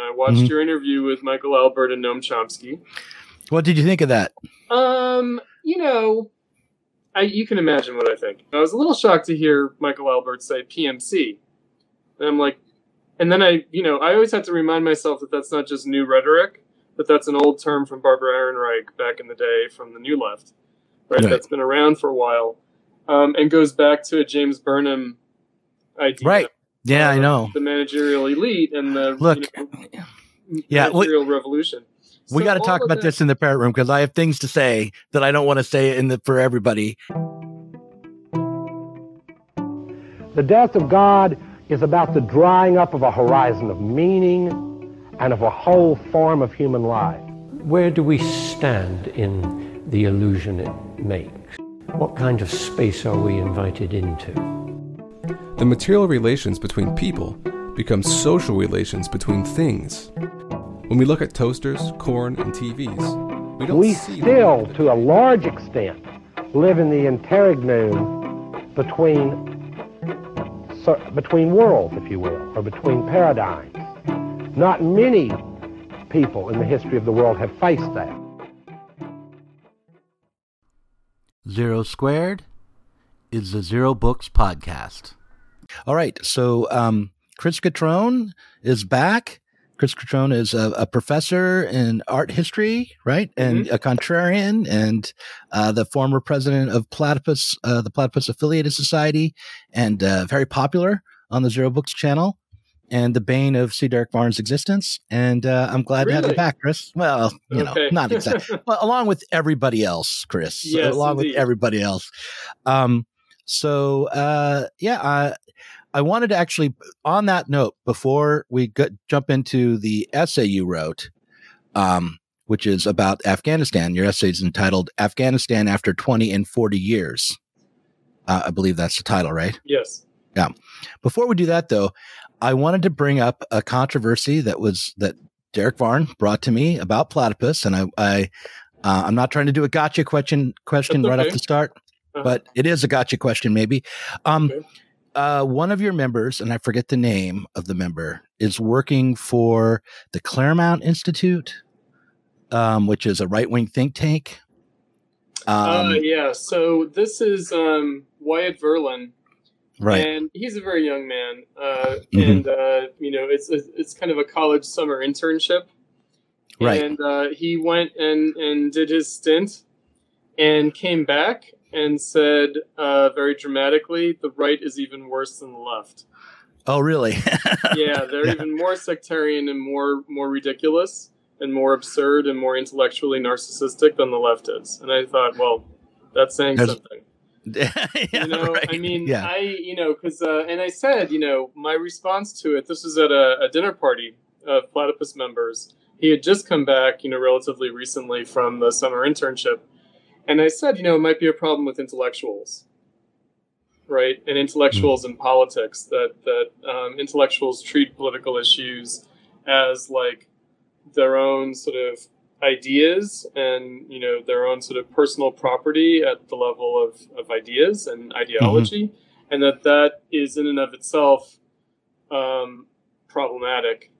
I watched Mhm. your interview with Michael Albert and Noam Chomsky. What did you think of that? Um, you know, I you can imagine what I think. I was a little shocked to hear Michael Albert say PMC, and I'm like, and then I, you know, I always have to remind myself that that's not just new rhetoric, but that's an old term from Barbara Ehrenreich back in the day from the New Left, right? Right. That's been around for a while, um, and goes back to a James Burnham idea, Right. Yeah, I uh, know. the managerial elite and the Look, you know, yeah, we- managerial revolution. We So got to talk about that- this in the parrot room because I have things to say that I don't want to say in the for everybody. The death of God is about the drying up of a horizon of meaning and of a whole form of human life. Where do we stand in the illusion it makes? What kind of space are we invited into? The material relations between people become social relations between things. When we look at toasters, corn, and TVs, we don't We see still, to a large extent, live in the interregnum between between worlds, if you will, or between paradigms. Not many people in the history of the world have faced that. Zero Squared is the Zero Books podcast. All right. So, um, Chris Cutrone is back. Chris Cutrone is a, a professor in art history, right? And a contrarian and uh, the former president of Platypus, uh, the Platypus Affiliated Society, and uh, very popular on the Zero Books channel and the bane of C. Derek Varn's existence. And uh, I'm glad to have you back, Chris. Well, you know, not exactly. well, along with everybody else, Chris. Yes, along with everybody else. Um, so uh, yeah, I, I wanted to actually on that note before we go, jump into the essay you wrote, um, which is about Afghanistan. Your essay is entitled "Afghanistan After 20 and 40 Years." Uh, I believe that's the title, right? Yes. Yeah. Before we do that, though, I wanted to bring up a controversy that was that Derek Varn brought to me about platypus, and I, I uh, I'm not trying to do a gotcha question question That's right off the start, Uh-huh. but it is a gotcha question, maybe. Um, Okay. Uh, one of your members, and I forget the name of the member, is working for the Claremont Institute, um, which is a right wing think tank. Um, uh, yeah. So this is um, Wyatt Verlin, right. and he's a very young man, uh, Mhm. and uh, you know, it's it's kind of a college summer internship, Right. And uh, he went and and did his stint, and came back and said uh, very dramatically, "The right is even worse than the left." Oh, really? yeah, they're Yeah. even more sectarian and more more ridiculous and more absurd and more intellectually narcissistic than the left is. And I thought, well, that's saying There's- something. yeah, You know, right. I mean, yeah. I you know, because uh, and I said, you know, my response to it. This was at a, a dinner party of Platypus members. He had just come back, you know, relatively recently from the summer internship, and I said, you know, it might be a problem with intellectuals, right? And intellectuals in politics that that um, intellectuals treat political issues as like their own sort of ideas and you know their own sort of personal property at the level of, of ideas and ideology. And that that is in and of itself um, problematic.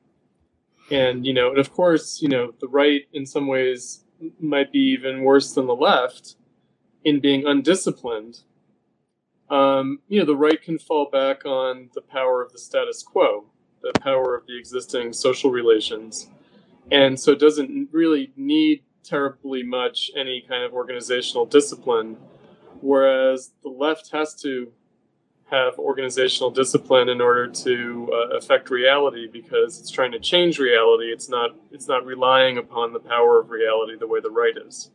And you know and of course you know the right in some ways might be even worse than the left in being undisciplined. Um, you know the right can fall back on the power of the status quo the power of the existing social relations and so it doesn't really need terribly much any kind of organizational discipline whereas the left has to have organizational discipline in order to uh, affect reality because it's trying to change reality it's not it's not relying upon the power of reality the way the right is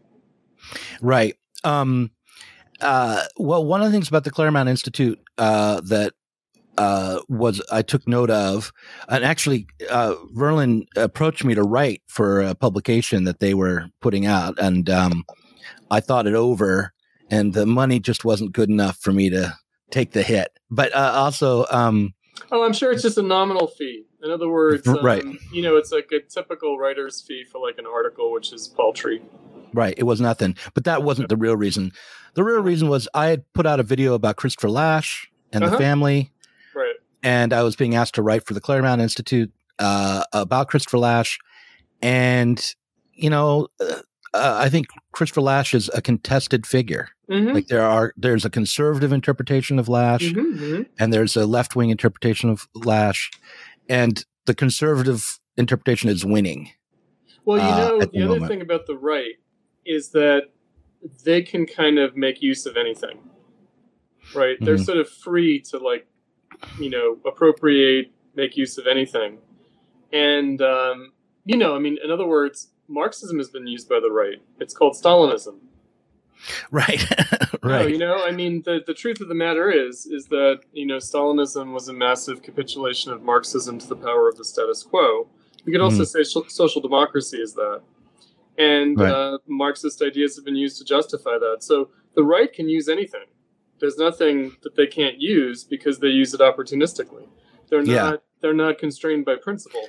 Right. Um, uh, well, one of the things about the Claremont Institute uh, that uh, was I took note of, and actually, uh, Verlin approached me to write for a publication that they were putting out, and um, I thought it over, and the money just wasn't good enough for me to take the hit. But uh, also, um, oh i'm sure it's just a nominal fee in other words um, Right. you know it's like a typical writer's fee for like an article which is paltry Right. It was nothing. But that wasn't the real reason. The real reason was I had put out a video about Christopher Lasch and Uh-huh. the family, right and I was being asked to write for the Claremont Institute uh, about Christopher Lasch, and you know, uh, uh, I think Christopher Lasch is a contested figure. Mhm. Like there are, there's a conservative interpretation of Lasch, Mhm, mhm. and there's a left wing interpretation of Lasch, and the conservative interpretation is winning. Well, you uh, know, at the, the other thing about the right is that they can kind of make use of anything. Right? They're Mhm. sort of free to like, you know, appropriate, make use of anything. And um, you know, I mean, in other words, Marxism has been used by the right. It's called Stalinism. Right, right. No, you know, I mean, the, the truth of the matter is, is that, you know, Stalinism was a massive capitulation of Marxism to the power of the status quo. You could also say social, social democracy is that. And Right. uh, Marxist ideas have been used to justify that. So the right can use anything. There's nothing that they can't use because they use it opportunistically. They're not Yeah. they're not constrained by principle.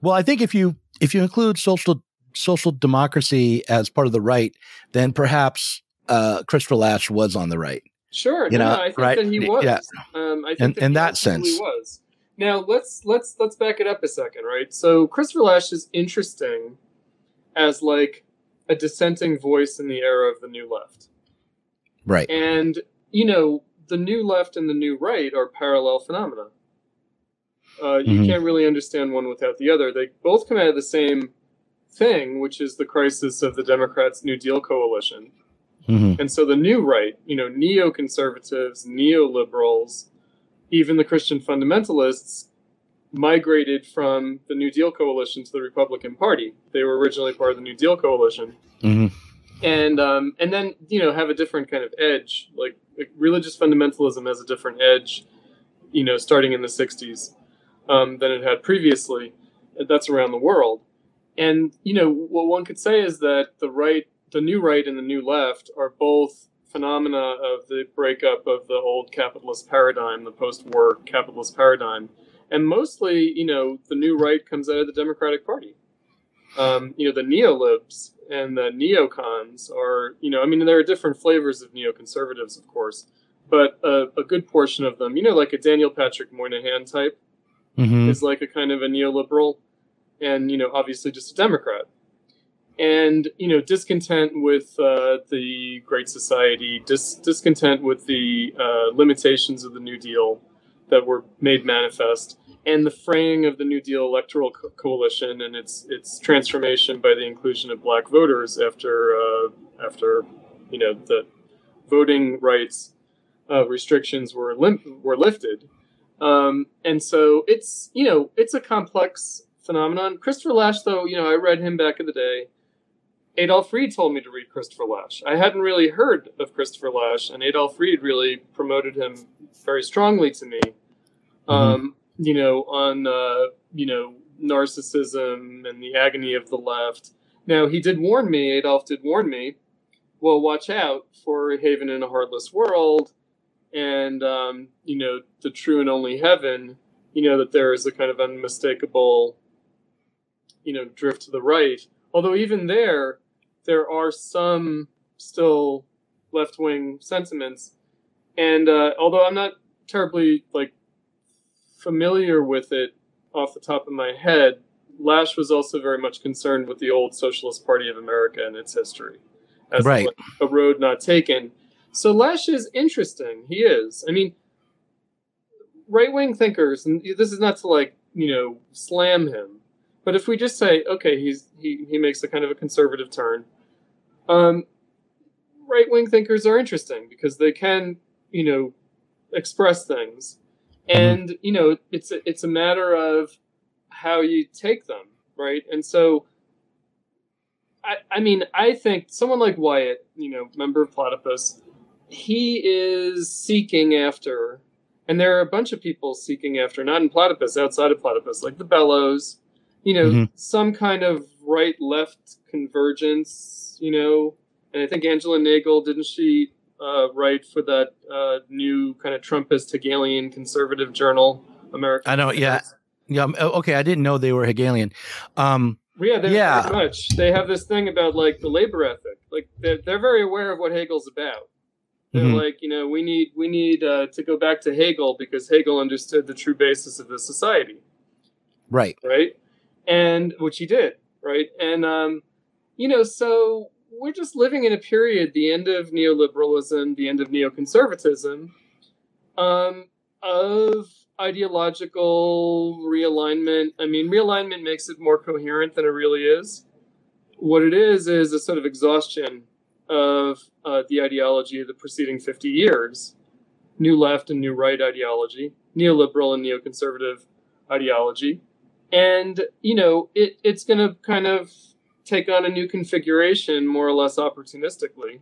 Well, I think if you if you include social social democracy as part of the right, then perhaps uh, Christopher Lasch was on the right. Sure, You no, know, I think right? that he was. Yeah. Um, I think In- that in he that sense. was. Now let's let's let's back it up a second, right? So Christopher Lasch is interesting as like a dissenting voice in the era of the new left, Right. and you know the new left and the new right are parallel phenomena. Uh, you Mhm. can't really understand one without the other. They both come out of the same thing, which is the crisis of the Democrats' New Deal coalition. hmm And so the new right, you know, neoconservatives, neoliberals, even the Christian fundamentalists migrated from the New Deal coalition to the Republican Party. They were originally part of the New Deal coalition. hmm And um, and then you know have a different kind of edge. Like, like religious fundamentalism has a different edge, you know, starting in the '60s um, than it had previously. That's around the world. And you know what one could say is that the right, the new right, and the new left are both phenomena of the breakup of the old capitalist paradigm, the post-war capitalist paradigm, and mostly, you know, the new right comes out of the Democratic Party. Um, you know, the neolibs and the neocons are, you know, I mean, there are different flavors of neoconservatives, of course, but a, a good portion of them, you know, like a Daniel Patrick Moynihan type, hmm is like a kind of a neoliberal and you know obviously just a democrat. And you know discontent with uh, the great society dis- discontent with the uh, limitations of the new deal that were made manifest and the fraying of the new deal electoral co- coalition and its its transformation by the inclusion of black voters after uh, after you know the voting rights uh, restrictions were lim- were lifted. Um, and so it's you know it's a complex phenomenon. Christopher Lasch, though, you know I read him back in the day. Adolph Reed told me to read Christopher Lasch. I hadn't really heard of Christopher Lasch, and Adolph Reed really promoted him very strongly to me. Um, you know, on uh, you know narcissism and the agony of the left. Now he did warn me. Adolph did warn me. Well, watch out for Haven in a Heartless World and um, you know the true and only heaven you know that there is a kind of unmistakable you know drift to the right although even there there are some still left-wing sentiments and uh, although i'm not terribly like familiar with it off the top of my head Lasch was also very much concerned with the old socialist party of america and its history as Right. a road not taken so Lasch is interesting. He is. I mean, right wing thinkers, and this is not to like you know slam him, but if we just say, okay, he's he he makes a kind of a conservative turn. Um, right wing thinkers are interesting because they can you know express things, and you know it's a, it's a matter of how you take them, right? And so. I, I mean, I think someone like Wyatt, you know, member of Platypus, he is seeking after, and there are a bunch of people seeking after, not in Platypus, outside of Platypus, like the Bellows, you know, Mhm. some kind of right left convergence, you know. And I think Angela Nagle, didn't she uh, write for that uh, new kind of Trumpist Hegelian conservative journal, American? I know, yeah. Yeah. um, Okay. I didn't know they were Hegelian. Um, Yeah, they're Yeah. very much. They have this thing about like the labor ethic. Like they're, they're very aware of what Hegel's about. They're Mhm. like, you know, we need we need uh, to go back to Hegel because Hegel understood the true basis of the society. Right. Right. And which he did. Right. And, um, you know, so we're just living in a period, the end of neoliberalism, the end of neoconservatism, um, of ideological realignment. I mean, realignment makes it more coherent than it really is. What it is is a sort of exhaustion of uh, the ideology of the preceding 50 years new left and new right ideology, neoliberal and neoconservative ideology. And, you know, it, it's going to kind of take on a new configuration more or less opportunistically,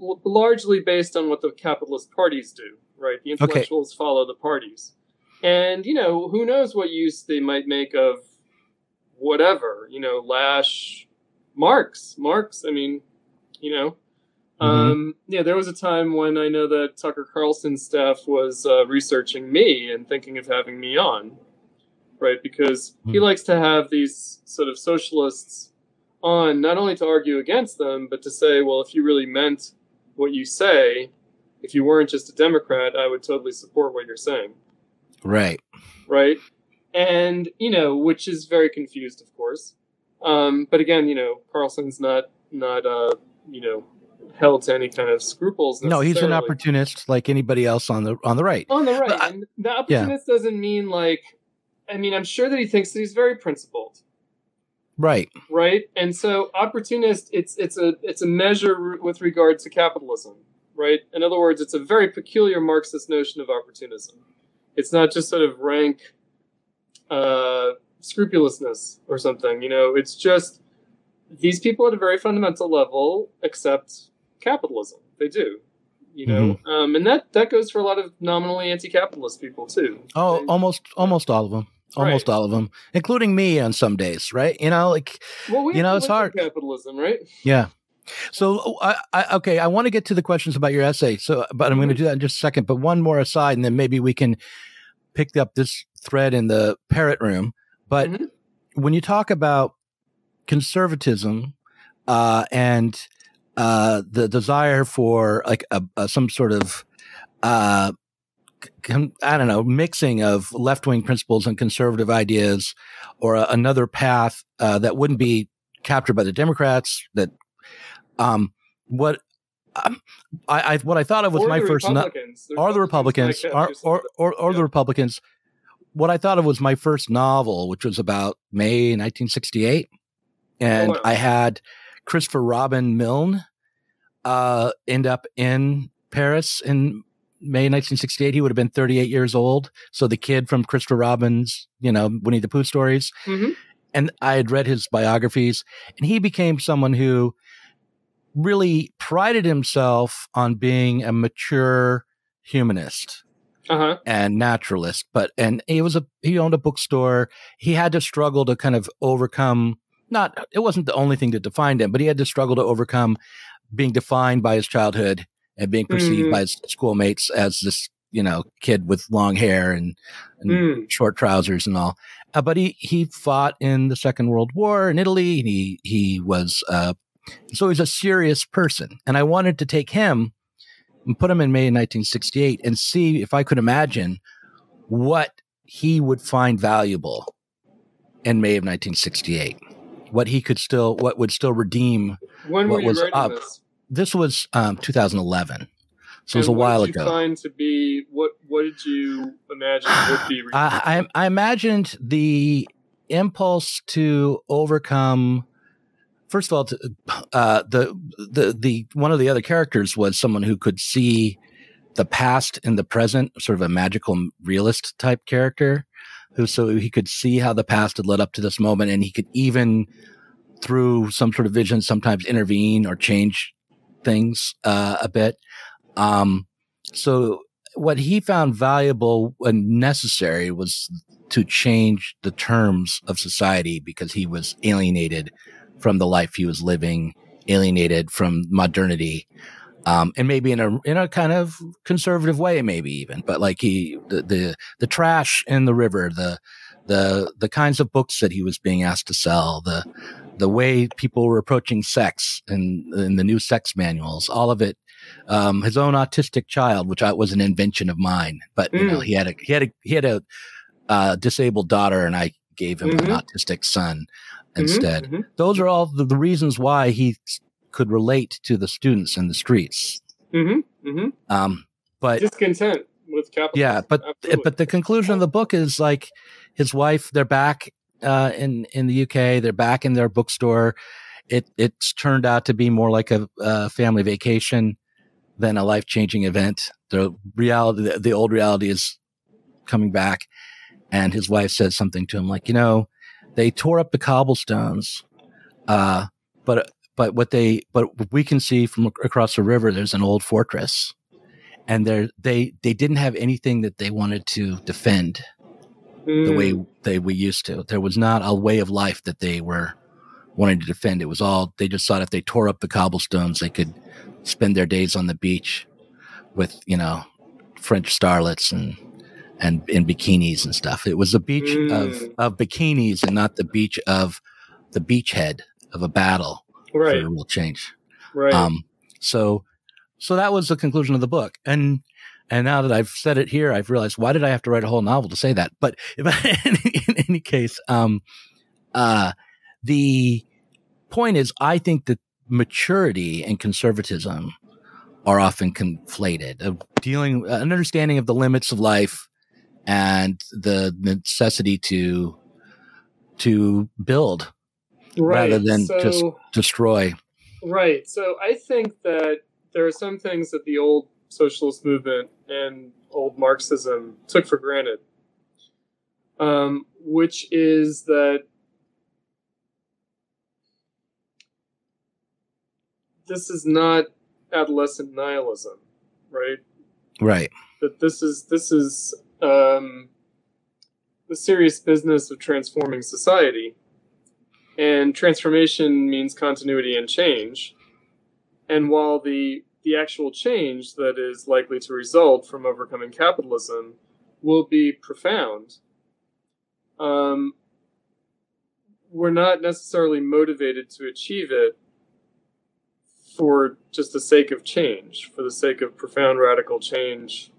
l- largely based on what the capitalist parties do, right? The intellectuals okay. follow the parties. And, you know, who knows what use they might make of whatever, you know, Lasch Marx. Marx, I mean, you know, Mm-hmm. Um, yeah, there was a time when I know that Tucker Carlson's staff was uh, researching me and thinking of having me on, right? Because he hmm. likes to have these sort of socialists on, not only to argue against them, but to say, well, if you really meant what you say, if you weren't just a Democrat, I would totally support what you're saying. Right. Right. And, you know, which is very confused, of course. Um, but again, you know, Carlson's not, not, uh, you know, held to any kind of scruples. No, he's an opportunist like anybody else on the on the right. On the right, and the opportunist yeah. doesn't mean like. I mean, I'm sure that he thinks that he's very principled. Right. Right. And so opportunist, it's it's a it's a measure with regard to capitalism. Right. In other words, it's a very peculiar Marxist notion of opportunism. It's not just sort of rank uh, scrupulousness or something. You know, it's just these people at a very fundamental level accept capitalism. They do, you know, mm-hmm. um, and that that goes for a lot of nominally anti-capitalist people too. Oh, they, almost almost all of them. Almost right. all of them, including me on some days, right? You know, like, well, we you know, it's hard. Capitalism, right? Yeah. So, I, I, okay, I want to get to the questions about your essay. So, but I'm mm-hmm. going to do that in just a second. But one more aside, and then maybe we can pick up this thread in the parrot room. But mm-hmm. when you talk about conservatism uh, and uh, the desire for like a, a some sort of uh, I don't know mixing of left wing principles and conservative ideas, or a, another path uh, that wouldn't be captured by the Democrats. That um, what um, I, I, what I thought of was or my first no- are the Republicans or or, or, or yeah. the Republicans. What I thought of was my first novel, which was about May 1968, and oh, wow. I had Christopher Robin Milne uh, end up in Paris in May 1968. He would have been 38 years old. So the kid from Christopher Robin's, you know, Winnie the Pooh stories. Mm-hmm. And I had read his biographies, and he became someone who really prided himself on being a mature humanist. Uh-huh. and naturalist but and he was a he owned a bookstore he had to struggle to kind of overcome not it wasn't the only thing that defined him, but he had to struggle to overcome being defined by his childhood and being perceived mm. by his schoolmates as this you know kid with long hair and, and mm. short trousers and all. Uh, but he he fought in the Second World War in Italy. He he was uh, so he's a serious person, and I wanted to take him and put him in May 1968 and see if I could imagine what he would find valuable in May of 1968 what he could still what would still redeem when what was up. This? This was um, 2011. So and it was a while did ago. You find to be what? What did you imagine would be? I, I, I imagined the impulse to overcome. First of all, to, uh, the the the one of the other characters was someone who could see the past and the present, sort of a magical realist type character who so he could see how the past had led up to this moment and he could even through some sort of vision sometimes intervene or change things uh, a bit um, so what he found valuable and necessary was to change the terms of society because he was alienated from the life he was living alienated from modernity um, and maybe in a in a kind of conservative way, maybe even. But like he the the, the trash in the river, the the the kinds of books that he was being asked to sell, the the way people were approaching sex and in the new sex manuals, all of it. Um, his own autistic child, which I, was an invention of mine, but you mm. know he had a he had a he had a uh, disabled daughter, and I gave him Mhm. an autistic son Mhm, instead. mhm. Those are all the, the reasons why he could relate to the students in the streets. Mm-hmm. Mm-hmm. Um, but Discontent with capitalism. yeah, but Absolutely. but the conclusion of the book is like his wife. They're back uh, in in the UK. They're back in their bookstore. It it's turned out to be more like a, a family vacation than a life changing event. The reality, the, the old reality, is coming back, and his wife says something to him like, you know, they tore up the cobblestones, uh, but but what they but we can see from across the river, there's an old fortress and they they they didn't have anything that they wanted to defend the Mm, way they we used to. There was not a way of life that they were wanting to defend. It was all they just thought if they tore up the cobblestones, they could spend their days on the beach with you know French starlets and and in bikinis and stuff. It was a beach of Mm. of bikinis and not the beach of the beachhead of a battle right, for real change. right. Um, so, so that was the conclusion of the book. And, and now that I've said it here, I've realized why did I have to write a whole novel to say that? But in, in any case, um, uh, the point is, I think that maturity and conservatism are often conflated of dealing, an understanding of the limits of life and the necessity to, to build right. rather than so, just destroy. Right. So I think that there are some things that the old socialist movement and old Marxism took for granted, um, which is that this is not adolescent nihilism, right? Right. That this is this is um, the serious business of transforming society and transformation means continuity and change. And while the the actual change that is likely to result from overcoming capitalism will be profound, um, we're not necessarily motivated to achieve it for just the sake of change, for the sake of profound radical change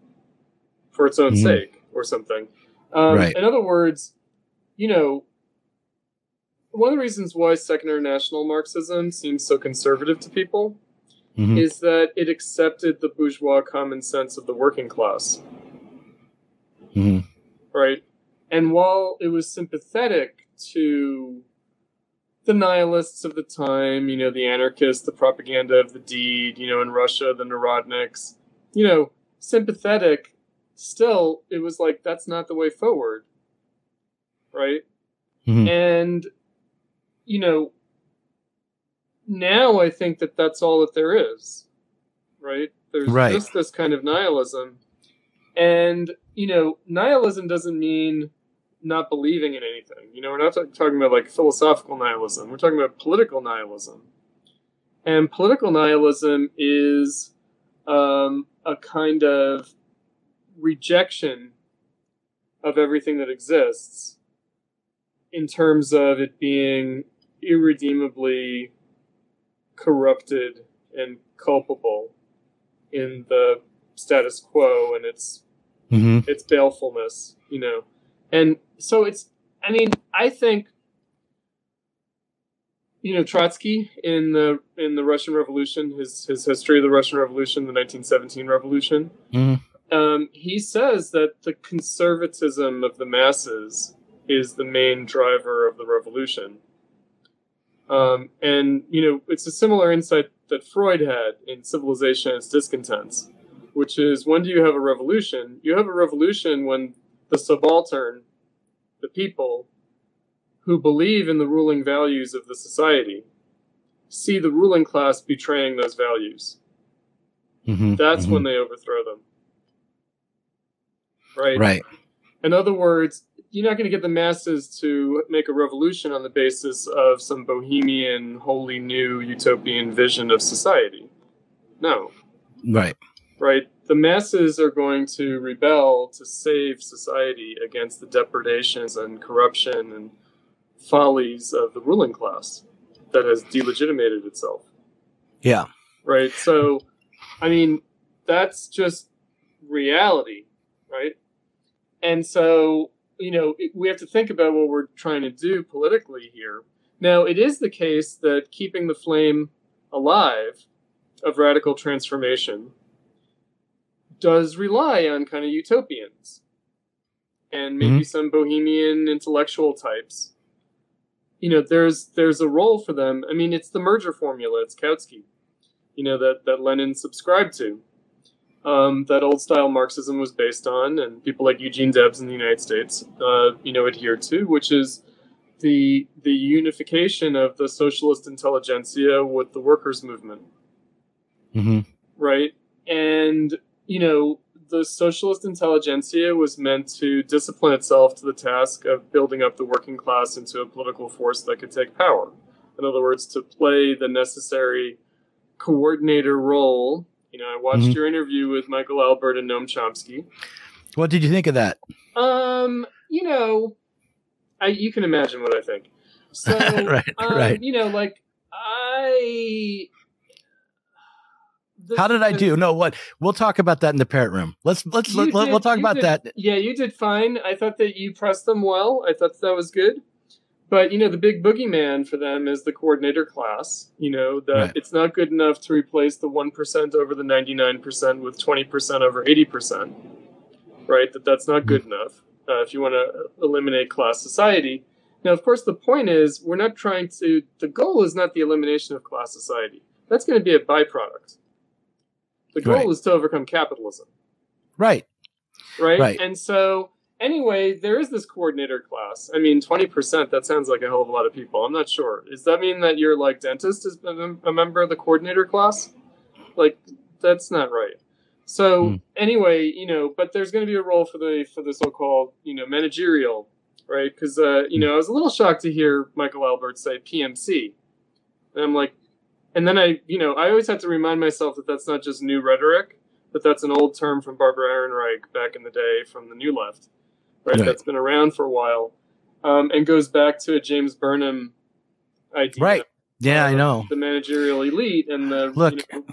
for its own Mhm. sake or something. Um, Right. In other words, you know, one of the reasons why second international Marxism seems so conservative to people Mhm. is that it accepted the bourgeois common sense of the working class, Mhm. right? And while it was sympathetic to the nihilists of the time, you know, the anarchists, the propaganda of the deed, you know, in Russia, the Narodniks, you know, sympathetic, still, it was like, that's not the way forward, right? Mhm. And, you know, now I think that that's all that there is, right? There's Right. just this kind of nihilism. And, you know, nihilism doesn't mean not believing in anything. You know, we're not talk- talking about like philosophical nihilism, we're talking about political nihilism. And political nihilism is um, a kind of rejection of everything that exists in terms of it being irredeemably corrupted and culpable in the status quo and its Mhm. its balefulness, you know. And so it's I mean, I think you know Trotsky in the in the Russian Revolution, his his history of the Russian Revolution, the 1917 Revolution, Mhm. um, he says that the conservatism of the masses is the main driver of the revolution. Um, and you know, it's a similar insight that Freud had in Civilization and its Discontents, which is when do you have a revolution? You have a revolution when the subaltern, the people who believe in the ruling values of the society, see the ruling class betraying those values. Mhm. That's Mhm. when they overthrow them. Right? right. In other words, you're not going to get the masses to make a revolution on the basis of some bohemian, wholly new utopian vision of society. No, Right. right? The masses are going to rebel to save society against the depredations and corruption and follies of the ruling class that has delegitimated itself Yeah. right? So, I mean, that's just reality, right? And so, you know, we have to think about what we're trying to do politically here. Now, it is the case that keeping the flame alive of radical transformation does rely on kind of utopians and maybe mm-hmm. some bohemian intellectual types. You know, there's there's a role for them. I mean, it's the merger formula. It's Kautsky, you know, that that Lenin subscribed to, um, that old style Marxism was based on, and people like Eugene Debs in the United States, uh, you know, adhered to, which is the the unification of the socialist intelligentsia with the workers' movement. Mm-hmm. Right, and you know, the socialist intelligentsia was meant to discipline itself to the task of building up the working class into a political force that could take power. In other words, to play the necessary coordinator role. You know, I watched mm-hmm. your interview with Michael Albert and Noam Chomsky. What did you think of that? Um, you know, I you can imagine what I think. So, right, um, right. You know, like I how did I do? No, what? We'll talk about that in the parent room. Let's let's let, did, we'll talk about did, that. Yeah, you did fine. I thought that you pressed them well. I thought that was good. But you know, the big boogeyman for them is the coordinator class. You know that right. it's not good enough to replace the one percent over the ninety nine percent with twenty percent over eighty percent. Right. That that's not good mm-hmm. enough uh, if you want to eliminate class society. Now, of course, the point is we're not trying to. The goal is not the elimination of class society. That's going to be a byproduct. The goal right. is to overcome capitalism. Right. Right. Right. And so, anyway, there is this coordinator class. I mean, 20%, that sounds like a hell of a lot of people. I'm not sure. Does that mean that your like dentist is a member of the coordinator class? Like, that's not right. So mm. anyway, you know, but there's going to be a role for the for the so-called you know managerial, right? Because uh, you know I was a little shocked to hear Michael Albert say PMC, and I'm like, and then I, you know, I always have to remind myself that that's not just new rhetoric, but that's an old term from Barbara Ehrenreich back in the day from the New Left, right? right. That's been around for a while, um, and goes back to a James Burnham idea. Right. Yeah, I know. The managerial elite and the look. You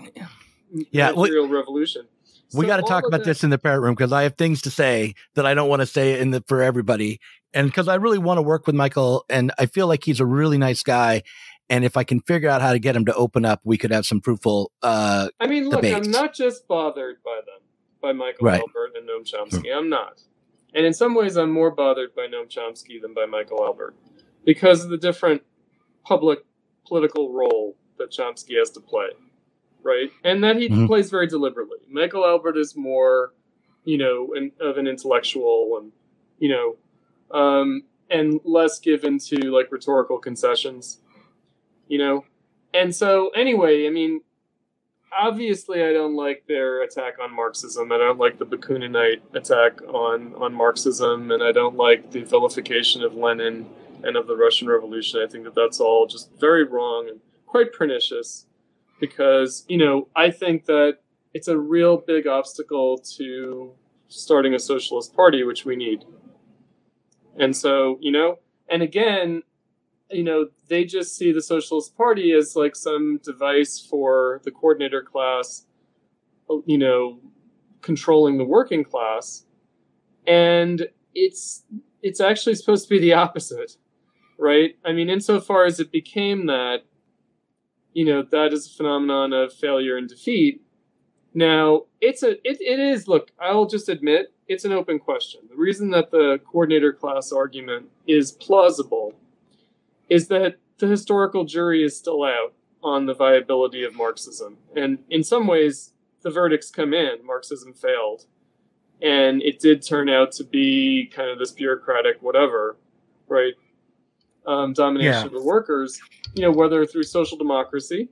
know, yeah, managerial revolution. We got to talk about this in the parrot room because I have things to say that I don't want to say in the for everybody, and because I really want to work with Michael, and I feel like he's a really nice guy, and if I can figure out how to get him to open up, we could have some fruitful. Uh, I mean, look, debates. I'm not just bothered by them, by Michael right. Albert and Noam Chomsky. I'm not, and in some ways, I'm more bothered by Noam Chomsky than by Michael Albert because of the different public political role that Chomsky has to play, right? And that he mm-hmm. plays very deliberately. Michael Albert is more, you know, an, of an intellectual and you know, um, and less given to like rhetorical concessions you know? And so, anyway, I mean, obviously, I don't like their attack on Marxism. I don't like the Bakuninite attack on, on Marxism, and I don't like the vilification of Lenin and of the Russian Revolution. I think that that's all just very wrong and quite pernicious because, you know, I think that it's a real big obstacle to starting a socialist party, which we need. And so, you know, and again, you know, they just see the Socialist Party as like some device for the coordinator class, you know, controlling the working class. And it's it's actually supposed to be the opposite, right? I mean, insofar as it became that, you know, that is a phenomenon of failure and defeat. Now, it's a it, it is look, I'll just admit, it's an open question. The reason that the coordinator class argument is plausible is that the historical jury is still out on the viability of Marxism. And in some ways, the verdicts come in Marxism failed. And it did turn out to be kind of this bureaucratic whatever, right? Um, domination yeah. of the workers, you know, whether through social democracy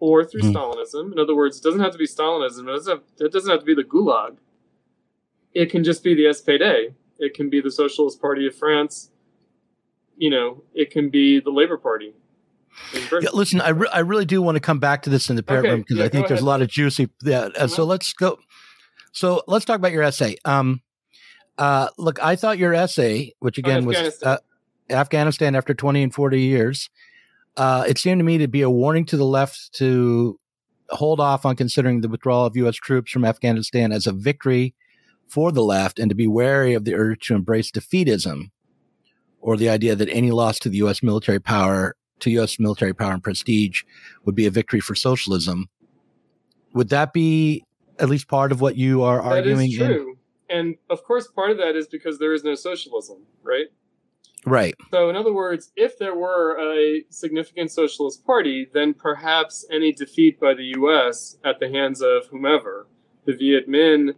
or through mm. Stalinism. In other words, it doesn't have to be Stalinism, it doesn't, have, it doesn't have to be the Gulag. It can just be the SPD. It can be the Socialist Party of France you know, it can be the Labor Party. Yeah, listen, I, re- I really do want to come back to this in the parrot okay, room because yeah, I think there's ahead. a lot of juicy. Yeah, uh, so let's go. So let's talk about your essay. Um, uh, look, I thought your essay, which again was Afghanistan. Uh, Afghanistan after 20 and 40 years, uh, it seemed to me to be a warning to the left to hold off on considering the withdrawal of U.S. troops from Afghanistan as a victory for the left and to be wary of the urge to embrace defeatism or the idea that any loss to the U.S. military power, to U.S. military power and prestige would be a victory for socialism. Would that be at least part of what you are arguing? That is true. In? And of course, part of that is because there is no socialism, right? Right. So, in other words, if there were a significant socialist party, then perhaps any defeat by the U.S. at the hands of whomever, the Viet Minh,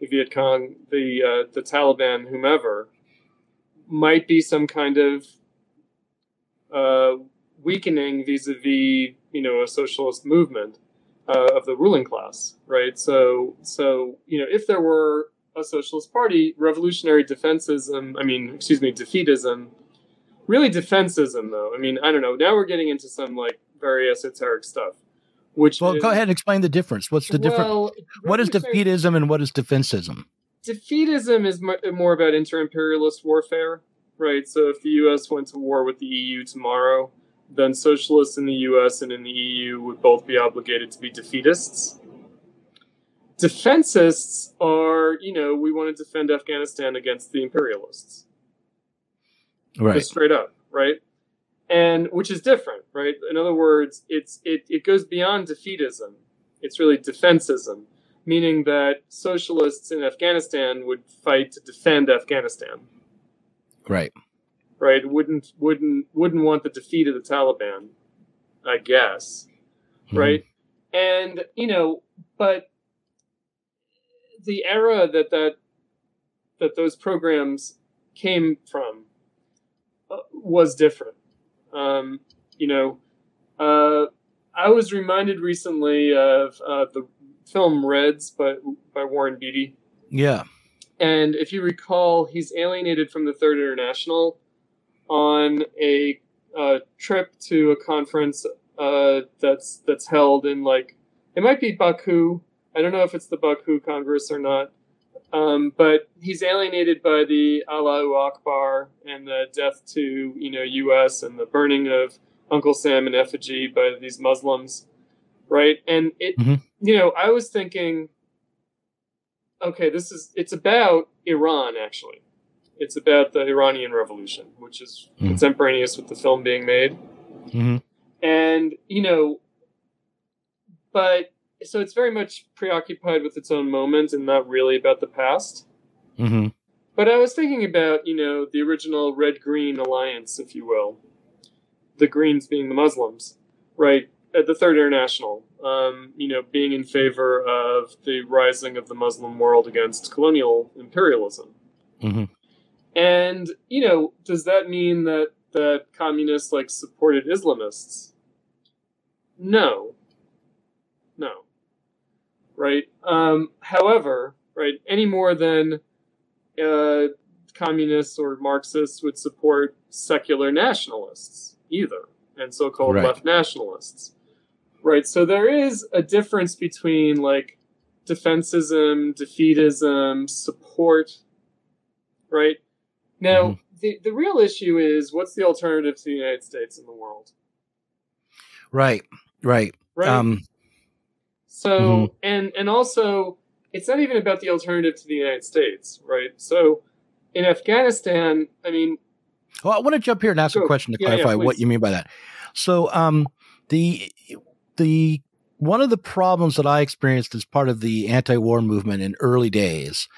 the Viet Cong, the uh, the Taliban, whomever, might be some kind of uh, weakening vis-a-vis, you know, a socialist movement uh, of the ruling class, right? So, so you know, if there were a socialist party, revolutionary defensism, I mean, excuse me, defeatism, really defensism, though. I mean, I don't know. Now we're getting into some like very esoteric stuff. Which well, is, go ahead and explain the difference. What's the well, difference? What is defeatism and what is defensism? Defeatism is more about inter-imperialist warfare, right? So if the U.S. went to war with the EU tomorrow, then socialists in the U.S. and in the EU would both be obligated to be defeatists defensists are, you know, we want to defend Afghanistan against the imperialists. Right. Just straight up, right? And which is different, right? In other words, it's it, it goes beyond defeatism. It's really defensism, meaning that socialists in Afghanistan would fight to defend Afghanistan. Right. Right. Wouldn't wouldn't wouldn't want the defeat of the Taliban, I guess. Mm-hmm. Right. And, you know, but the era that that that those programs came from uh, was different. Um, you know, uh, I was reminded recently of uh, the film Reds by by Warren Beatty. Yeah, and if you recall, he's alienated from the Third International on a uh, trip to a conference uh, that's that's held in like it might be Baku I don't know if it's the Baku Congress or not, um, but he's alienated by the Allahu Akbar and the death to you know U.S. and the burning of Uncle Sam in effigy by these Muslims, right? And it, mm-hmm. you know, I was thinking, okay, this is it's about Iran actually. It's about the Iranian Revolution, which is mm-hmm. contemporaneous with the film being made. Mm-hmm. And you know, but so it's very much preoccupied with its own moment and not really about the past. Mm-hmm. But I was thinking about, you know, the original red green alliance, if you will. The Greens being the Muslims, right? At the Third International, um, you know, being in favor of the rising of the Muslim world against colonial imperialism. Mm-hmm. And, you know, does that mean that, that communists like supported Islamists? No. No right? Um, however, right, any more than uh, communists or Marxists would support secular nationalists either, and so-called right. left nationalists, right? So there is a difference between like defensism, defeatism, support, right? Now, mm-hmm. the the real issue is what's the alternative to the United States in the world? Right, right. Right. Um, so mm-hmm. and and also it's not even about the alternative to the United States, right? So in Afghanistan, I mean Well, I want to jump here and ask a question to yeah, clarify yeah, what you mean by that. So um the the one of the problems that I experienced as part of the anti-war movement in early days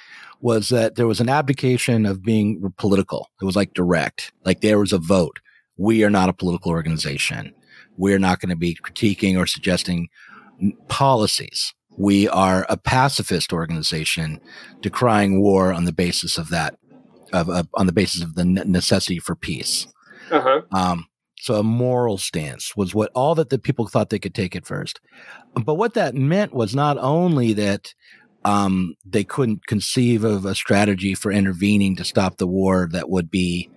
was that there was an abdication of being political. It was like direct, like there was a vote. We are not a political organization. We're not going to be critiquing or suggesting policies. We are a pacifist organization decrying war on the basis of that, of, of on the basis of the necessity for peace. Uh-huh. Um, so a moral stance was what all that the people thought they could take at first. But what that meant was not only that um, they couldn't conceive of a strategy for intervening to stop the war that would be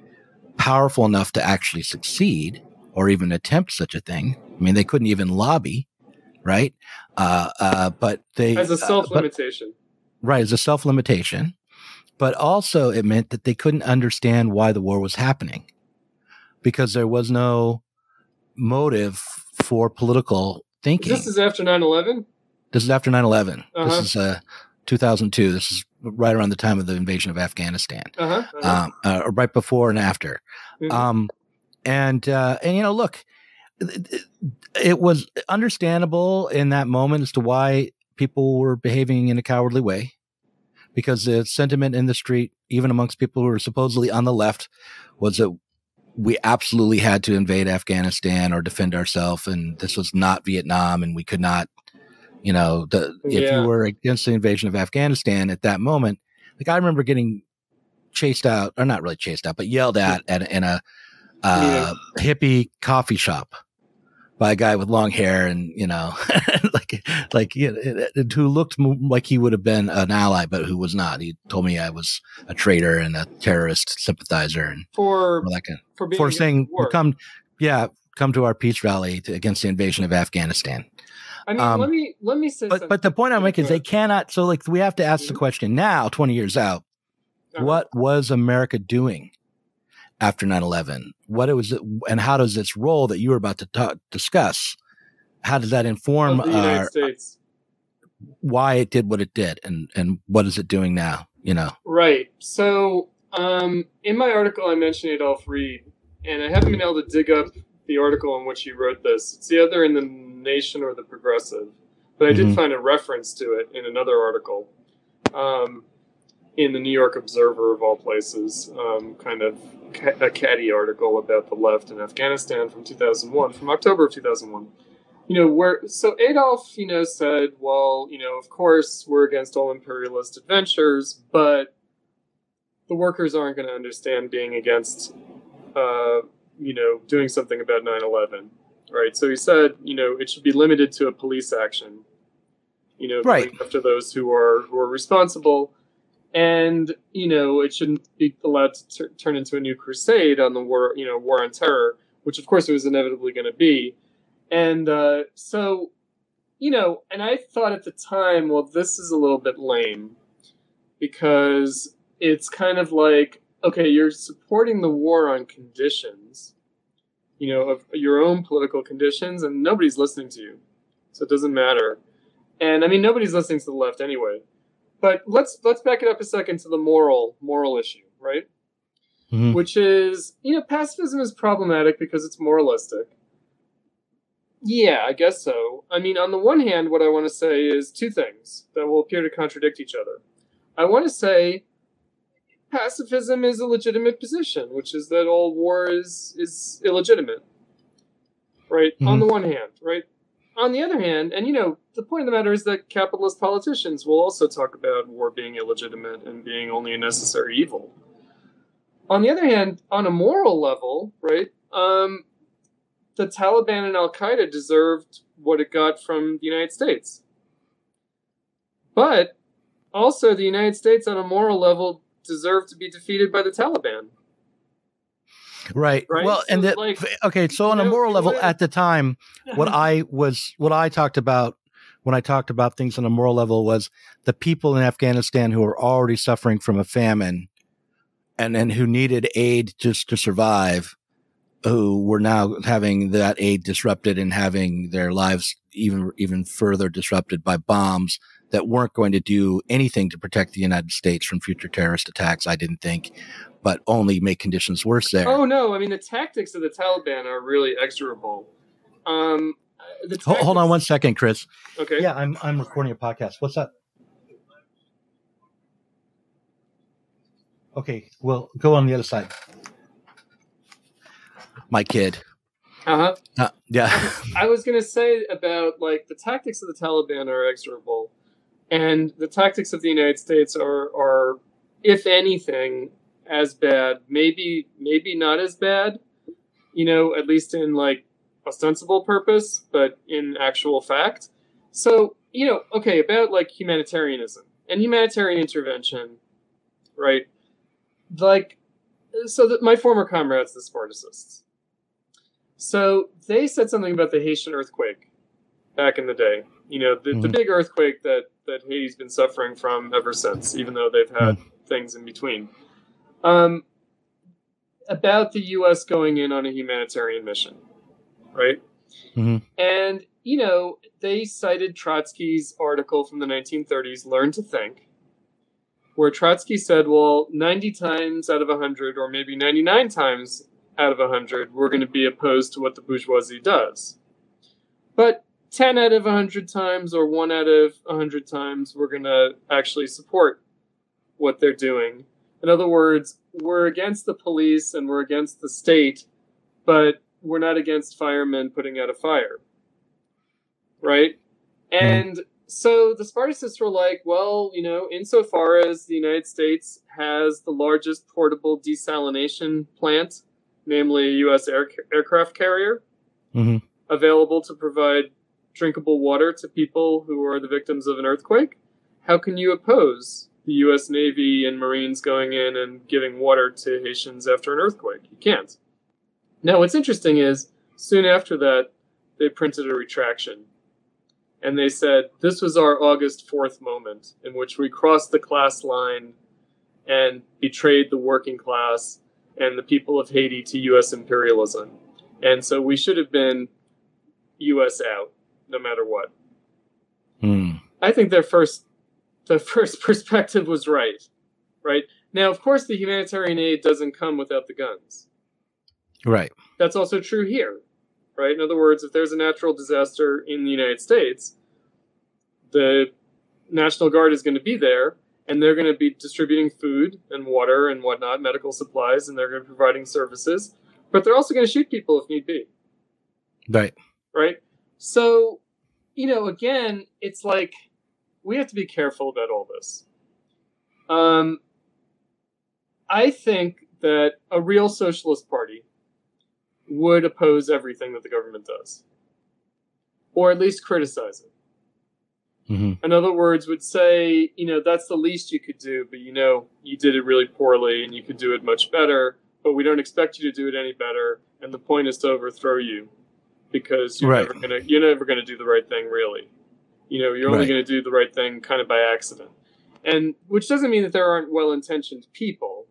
powerful enough to actually succeed or even attempt such a thing. I mean, they couldn't even lobby right? Uh, uh, but they as a self limitation, uh, right? As a self limitation, but also it meant that they couldn't understand why the war was happening because there was no motive for political thinking. This is after 9-11? This is after 9-11. Uh-huh. This is uh, 2002. This is right around the time of the invasion of Afghanistan, Uh-huh. uh-huh. um, uh, right before and after. Mhm. Um, and uh, and you know, look, it, it was understandable in that moment as to why people were behaving in a cowardly way, because the sentiment in the street, even amongst people who were supposedly on the left, was that we absolutely had to invade Afghanistan or defend ourselves, and this was not Vietnam, and we could not. You know, the, if Yeah. you were against the invasion of Afghanistan at that moment, like I remember getting chased out, or not really chased out, but yelled at, at in a uh, hippie coffee shop by a guy with long hair and you know, like like you know, who looked like he would have been an ally, but who was not. He told me I was a traitor and a terrorist sympathizer and for that kind for being for saying come, yeah, come to our peace rally to, against the invasion of Afghanistan. I mean, um, let me let me say But but the point I'm making is they cannot. So like we have to ask the Mhm. question now, 20 years out. Uh-huh. what was America doing after 9/11? What it was, and how does its role that you were about to ta- discuss? How does that inform our, States? why it did what it did, and and what is it doing now? You know, Right. So, um, in my article, I mentioned Adolph Reed, and I haven't been able to dig up the article in which he wrote this. It's either in the Nation or the Progressive, but I did Mhm. find a reference to it in another article, um, in the New York Observer of all places, um, kind of ca- a catty article about the left in Afghanistan from 2001, from October of 2001 you know where so Adolph you know said well you know of course we're against all imperialist adventures but the workers aren't going to understand being against uh, you know doing something about 9-11 right? So he said you know it should be limited to a police action you know Right. after those who are who are responsible and you know it shouldn't be allowed to tur turn into a new crusade on the war you know war on terror which of course it was inevitably going to be and uh, so, you know, and I thought at the time, well, this is a little bit lame because it's kind of like, okay, you're supporting the war on conditions, you know, of your own political conditions, and nobody's listening to you, so it doesn't matter. And I mean, nobody's listening to the left anyway. But let's let's back it up a second to the moral moral issue, right? Mhm. Which is, you know, pacifism is problematic because it's moralistic. Yeah, I guess so. I mean, on the one hand, what I want to say is two things that will appear to contradict each other. I want to say pacifism is a legitimate position, which is that all war is is illegitimate. Right? On Mhm. the one hand, right? On the other hand, and you know, the point of the matter is that capitalist politicians will also talk about war being illegitimate and being only a necessary evil. On the other hand, on a moral level, right? Um, the Taliban and Al Qaeda deserved what it got from the United States. But also, the United States, on a moral level, deserved to be defeated by the Taliban. Right? Right? Well, and So, the, like, okay, so on a moral level, at the time, what I was, what I talked about when I talked about things on a moral level was the people in Afghanistan who were already suffering from a famine, and and who needed aid just to survive, who were now having that aid disrupted and having their lives even even further disrupted by bombs that weren't going to do anything to protect the United States from future terrorist attacks. I didn't think, but only make conditions worse there. Oh no! I mean, the tactics of the Taliban are really execrable. Um, the Hold, hold on one second, Chris. Okay. Yeah, I'm I'm recording a podcast. What's up? Okay, well, go on the other side. My kid. Uh huh. Uh, yeah. I was gonna say about like the tactics of the Taliban are execrable, and the tactics of the United States are are, if anything, as bad. Maybe maybe not as bad. You know, at least in like ostensible purpose, but in actual fact. So you know, okay, about like humanitarianism and humanitarian intervention, right? Like, so that my former comrades, the Spartacists. So they said something about the Haitian earthquake back in the day. You know, the, the Mhm. big earthquake that that Haiti's been suffering from ever since, even though they've had things in between. Um, about the U.S. going in on a humanitarian mission, right? Mhm. And you know, they cited Trotsky's article from the 1930s, "Learn to Think," where Trotsky said, well, 90 times out of 100, or maybe 99 times out of 100, we're going to be opposed to what the bourgeoisie does. But 10 out of 100 times, or 1 out of 100 times, we're going to actually support what they're doing. In other words, we're against the police and we're against the state, but we're not against firemen putting out a fire. Right? And so the Spartacists were like, well, you know, insofar as the United States has the largest portable desalination plant, namely a U.S. Air, aircraft carrier, mm-hmm. available to provide drinkable water to people who are the victims of an earthquake, how can you oppose the U.S. Navy and Marines going in and giving water to Haitians after an earthquake? You can't. Now, what's interesting is soon after that, they printed a retraction and they said this was our August 4th moment in which we crossed the class line and betrayed the working class and the people of Haiti to U.S. imperialism. And so we should have been U.S. out, no matter what. Hmm. I think their first, the first perspective was right. Right now, of course, the humanitarian aid doesn't come without the guns. Right. That's also true here right? In other words, if there's a natural disaster in the United States, the National Guard is going to be there and they're going to be distributing food and water and whatnot, medical supplies, and they're going to be providing services, but they're also going to shoot people if need be. Right. Right. So, you know, again, it's like we have to be careful about all this. Um, I think that a real socialist party would oppose everything that the government does, or at least criticize it. Mm-hmm. In other words, would say, you know, that's the least you could do, but you know, you did it really poorly and you could do it much better, but we don't expect you to do it any better. And the point is to overthrow you because you're right. never gonna you're never gonna do the right thing really. You know, you're only Right. gonna do the right thing kind of by accident. And which doesn't mean that there aren't well intentioned people,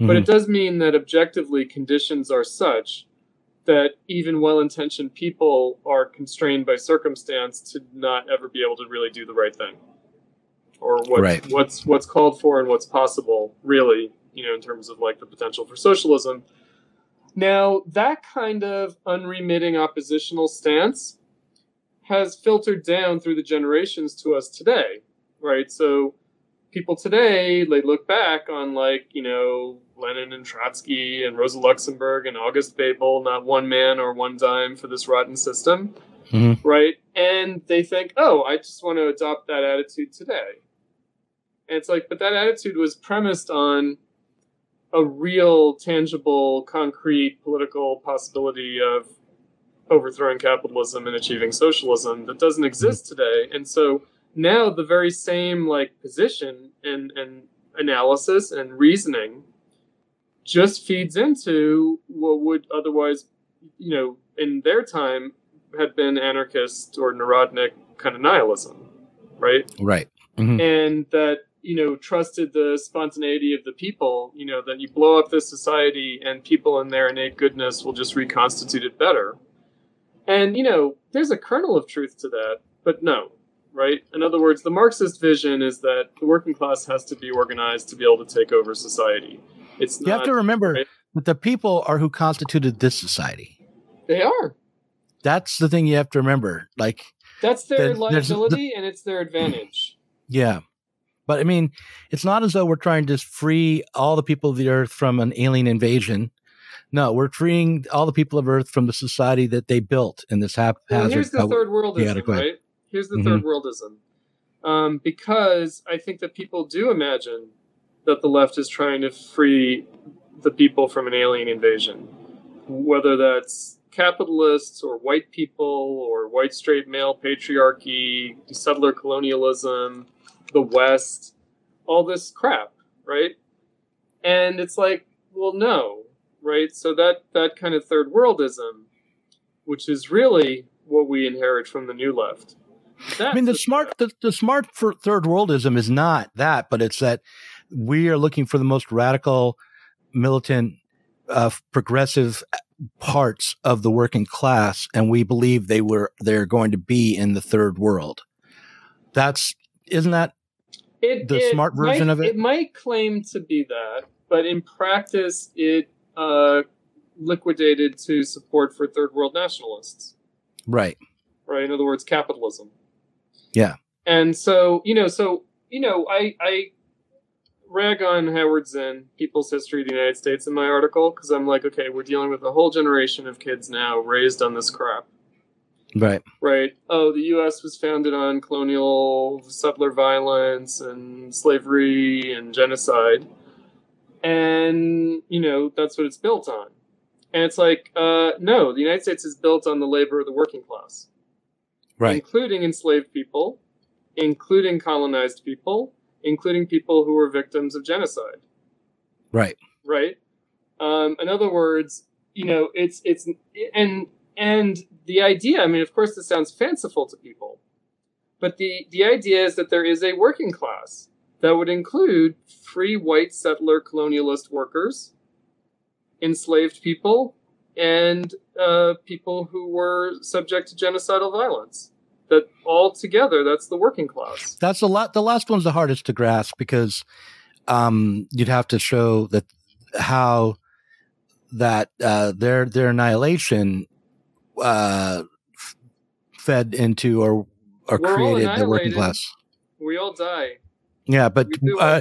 but it Mhm. does mean that objectively conditions are such that even well-intentioned people are constrained by circumstance to not ever be able to really do the right thing or what's Right. what's what's called for and what's possible really you know in terms of like the potential for socialism now that kind of unremitting oppositional stance has filtered down through the generations to us today right so people today they look back on like you know Lenin and Trotsky and Rosa Luxemburg and August Bebel, not one man or one dime for this rotten system, Mhm. right? And they think, oh, I just want to adopt that attitude today. And it's like, but that attitude was premised on a real, tangible, concrete political possibility of overthrowing capitalism and achieving socialism that doesn't exist today. And so now the very same like position and, and analysis and reasoning just feeds into what would otherwise, you know, in their time have been anarchist or neurotic kind of nihilism, right? Right. Mhm. and that you know trusted the spontaneity of the people you know that you blow up this society and people in their innate goodness will just reconstitute it better and you know there's a kernel of truth to that but no right in other words the marxist vision is that the working class has to be organized to be able to take over society it's You not have to remember right. that the people are who constituted this society. they are That's the thing you have to remember. Like, that's their there's- liability and it's their advantage yeah. But I mean, it's not as though we're trying to free all the people of the earth from an alien invasion. No, we're freeing all the people of Earth from the society that they built in this Well, here's the third worldism, right? Here's the Mhm. third worldism. Um, because I think that people do imagine that the left is trying to free the people from an alien invasion, whether that's capitalists or white people or white straight male patriarchy, settler colonialism, the West, all this crap, right? And it's like, well, no, right? So that that kind of third worldism, which is really what we inherit from the new left. I mean, the smart, the, the smart for third worldism is not that, but it's that we are looking for the most radical, militant, uh, progressive parts of the working class, and we believe they were they're going to be in the third world. That's isn't that It, The it smart version might- of it? It might claim to be that, but in practice, it uh, liquidated to support for third world nationalists. Right. right? In other words, capitalism. Yeah. And so, you know, so you know, I I rag on Howard Zinn, People's History of the United States, in my article because I'm like, okay, we're dealing with a whole generation of kids now raised on this crap, Right. right? Oh, the U.S. was founded on colonial settler violence and slavery and genocide, and you know that's what it's built on. And it's like, uh, no, the United States is built on the labor of the working class Right. including enslaved people, including colonized people, including people who were victims of genocide. Right. Right. Um, in other words, you know, it's it's and and the idea. I mean, of course, this sounds fanciful to people, but the the idea is that there is a working class that would include free white settler colonialist workers, enslaved people, and uh, people who were subject to genocidal violence. That all together, that's the working class. That's a lot. The last one's the hardest to grasp because um, you'd have to show that how that uh, their their annihilation uh, f- fed into or or We're created the working class. We all die. Yeah, but We do all uh,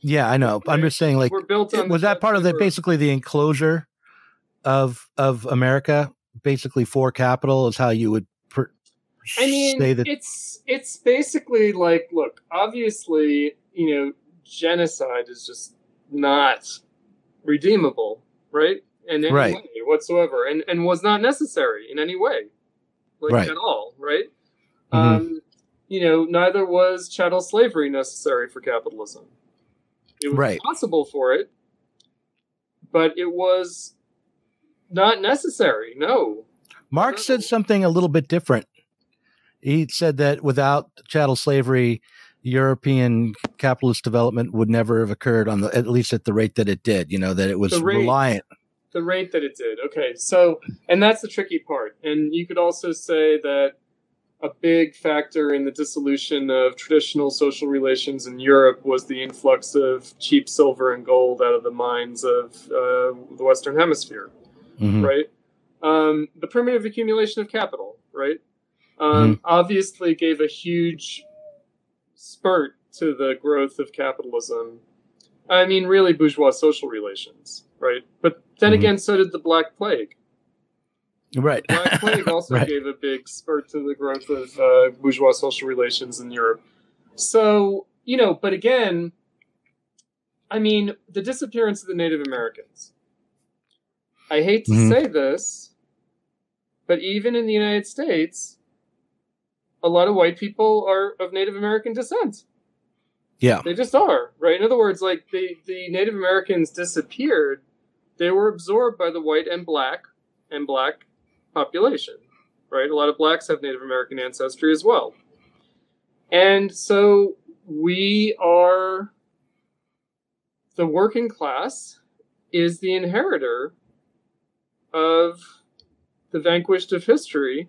yeah, I know. I'm just saying, like, We're built on. was that part of the basically the enclosure of of America? Basically, for capital is how you would per- I mean, say that. it's it's basically like, look, obviously, you know, genocide is just not redeemable, right? In any Right. way whatsoever, and and was not necessary in any way, like Right. at all, right? Mhm. Um, you know, neither was chattel slavery necessary for capitalism. It was Right. possible for it, but it was not necessary. No, Marx said something a little bit different. He said that without chattel slavery, European capitalist development would never have occurred on the at least at the rate that it did. You know that it was The rate. reliant. the rate that it did. Okay, so and that's the tricky part. And you could also say that a big factor in the dissolution of traditional social relations in Europe was the influx of cheap silver and gold out of the mines of uh, the Western Hemisphere, Mhm. right? Um, the primitive accumulation of capital, right? Um, Obviously, gave a huge spurt to the growth of capitalism. I mean, really bourgeois social relations, right? But then Mhm. again, so did the Black Plague. Right. Black Plague also Right. gave a big spurt to the growth of uh, bourgeois social relations in Europe. So, you know, but again, I mean, the disappearance of the Native Americans. I hate to Mhm. say this, but even in the United States, a lot of white people are of Native American descent. Yeah. They just are, right? In other words, like the, the Native Americans disappeared, they were absorbed by the white and black and black population, right? A lot of blacks have Native American ancestry as well. And so we are the working class is the inheritor of the vanquished of history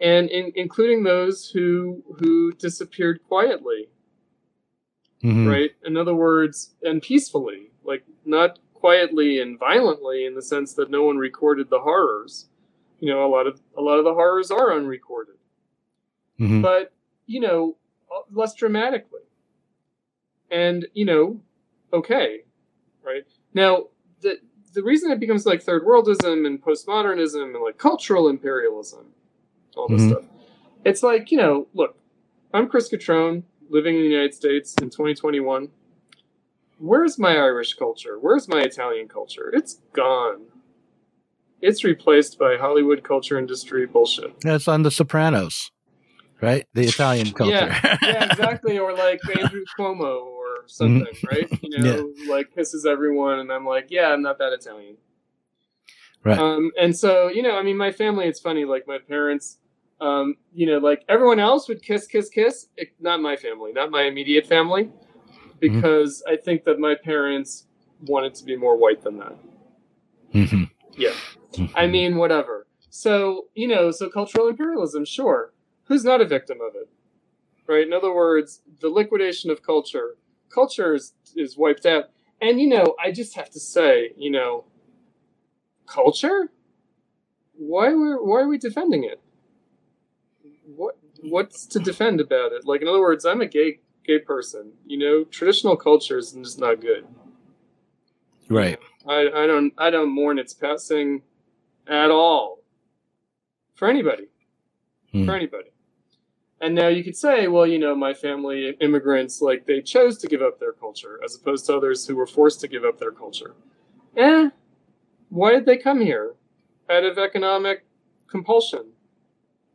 and in, including those who who disappeared quietly Mhm. right? In other words, and peacefully, like not quietly and violently in the sense that no one recorded the horrors. You know, a lot of a lot of the horrors are unrecorded, Mhm. but you know, less dramatically. And you know, okay, right now the the reason it becomes like third worldism and postmodernism and like cultural imperialism, all this Mhm. stuff. It's like you know, look, I'm Chris Cutrone, living in the United States in 2021. Where's my Irish culture? Where's my Italian culture? It's gone. It's replaced by Hollywood culture industry bullshit. That's on The Sopranos, right? The Italian culture. Yeah, yeah, exactly. Or like Andrew Cuomo or something, right? You know, like pisses everyone, and I'm like, yeah, I'm not that Italian. Right. Um, and so, you know, I mean, my family, it's funny, like my parents, um, you know, like everyone else would kiss, kiss, kiss. It, not my family, not my immediate family, because I think that my parents wanted to be more white than that. Mhm. Yeah. I mean, whatever. So, you know, so cultural imperialism, sure. Who's not a victim of it? right? In other words, the liquidation of culture. Culture is, is wiped out. And, you know, I just have to say, you know, culture? Why were why are we defending it? What what's to defend about it? Like in other words, I'm a gay gay person. You know, traditional culture is just not good. Right. I, I don't I don't mourn its passing at all. For anybody. Hmm. For anybody. And now you could say, well, you know, my family immigrants, like they chose to give up their culture as opposed to others who were forced to give up their culture. Eh, why did they come here? Out of economic compulsion,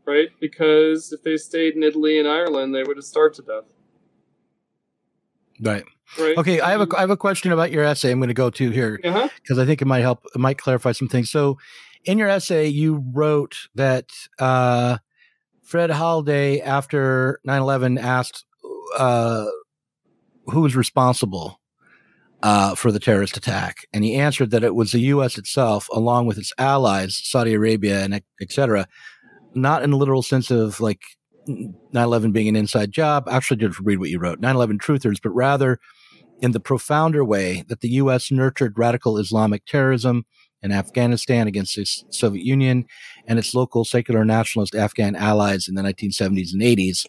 right? Because if they stayed in Italy and Ireland, they would have starved to death, Right. right? Okay. I have a I have a question about your essay. I'm going to go to here Uh-huh. because I think it might help. It might clarify some things. So, in your essay, you wrote that uh, Fred Halliday, after 9/11, asked uh, who was responsible uh, for the terrorist attack, and he answered that it was the U.S. itself, along with its allies, Saudi Arabia and et cetera. Not in the literal sense of like 9/11 being an inside job. Actually, did read what you wrote, 9/11 truthers, but rather in the profounder way that the U.S. nurtured radical Islamic terrorism in Afghanistan against the Soviet Union and its local secular nationalist Afghan allies in the 1970s and 80s.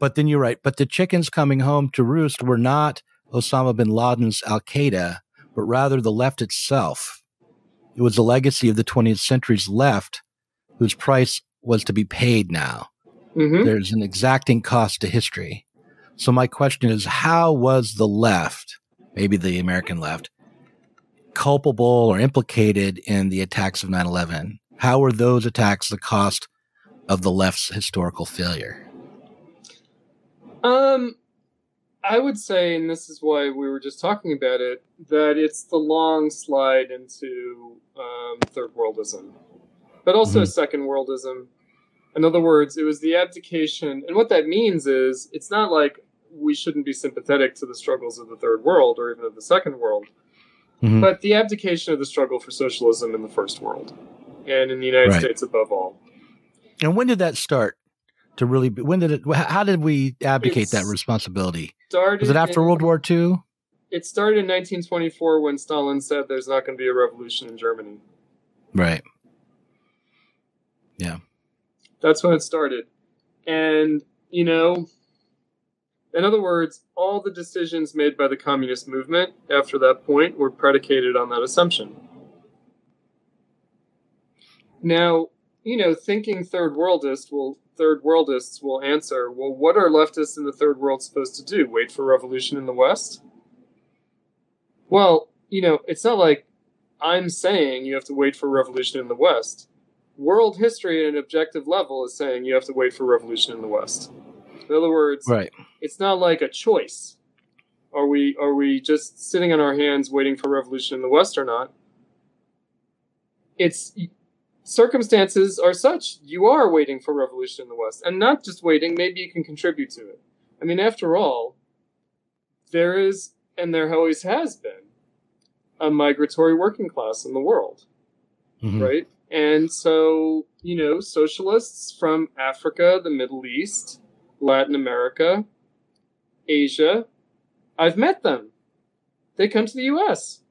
But then you're right. But the chickens coming home to roost were not Osama bin Laden's Al Qaeda, but rather the left itself. It was the legacy of the 20th century's left, whose price was to be paid now hmm there's an exacting cost to history. So my question is, how was the left, maybe the American left, culpable or implicated in the attacks of 9/11? How were those attacks the cost of the left's historical failure? Um, I would say, and this is why we were just talking about it, that it's the long slide into um, third worldism, but also Mhm. second worldism. In other words, it was the abdication, and what that means is it's not like we shouldn't be sympathetic to the struggles of the third world or even of the second world, Mhm. but the abdication of the struggle for socialism in the first world, and in the United Right. States above all. And when did that start? To really, be, when did it? How did we abdicate that It's responsibility? Started Was it after in- World War II? It started in 1924 when Stalin said there's not going to be a revolution in Germany. Right. Yeah. That's when it started. And, you know, in other words, all the decisions made by the communist movement after that point were predicated on that assumption. Now, you know, thinking third worldist will third worldists will answer, well, what are leftists in the third world supposed to do? Wait for revolution in the West? Well, you know, it's not like I'm saying you have to wait for revolution in the West world history at an objective level is saying you have to wait for revolution in the West. In other words, Right. it's not like a choice. Are we are we just sitting on our hands waiting for revolution in the West or not? It's circumstances are such you are waiting for revolution in the West, and not just waiting. Maybe you can contribute to it. I mean, after all, there is and there always has been a migratory working class in the world Mhm. right? And so, you know, socialists from Africa, the Middle East, Latin America, Asia, I've met them. They come to the US.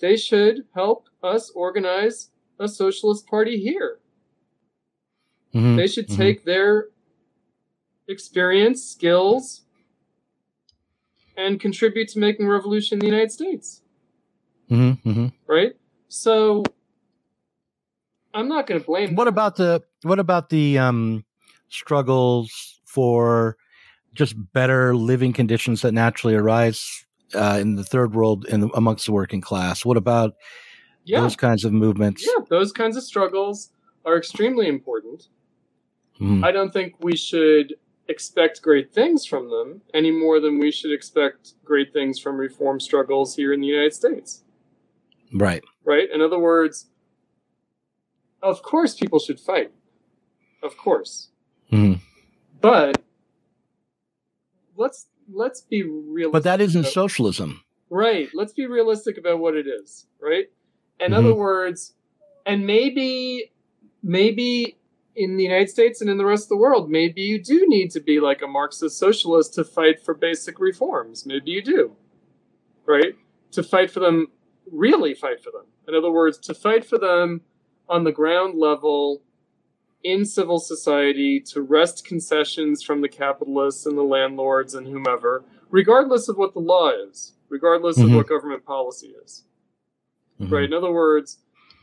They should help us organize a socialist party here. Mhm. They should Mhm. take their experience, skills, and contribute to making revolution in the United States. Mhm. Mhm. right? So I'm not going to blame. What them. about the what about the um, struggles for just better living conditions that naturally arise uh, in the third world and amongst the working class? What about yeah, those kinds of movements? yeah, those kinds of struggles are extremely important. Mhm. I don't think we should expect great things from them any more than we should expect great things from reform struggles here in the United States. Right. Right? In other words, of course people should fight. Of course. Mhm. But let's let's be realistic. But that isn't about- socialism. Right. Let's be realistic about what it is, right? In Mhm. other words, and maybe maybe in the United States and in the rest of the world, maybe you do need to be like a Marxist socialist to fight for basic reforms. Maybe you do, right? To fight for them, really fight for them. In other words, to fight for them on the ground level in civil society, to wrest concessions from the capitalists and the landlords and whomever, regardless of what the law is, regardless Mhm. of what government policy is. Mhm. Right. In other words,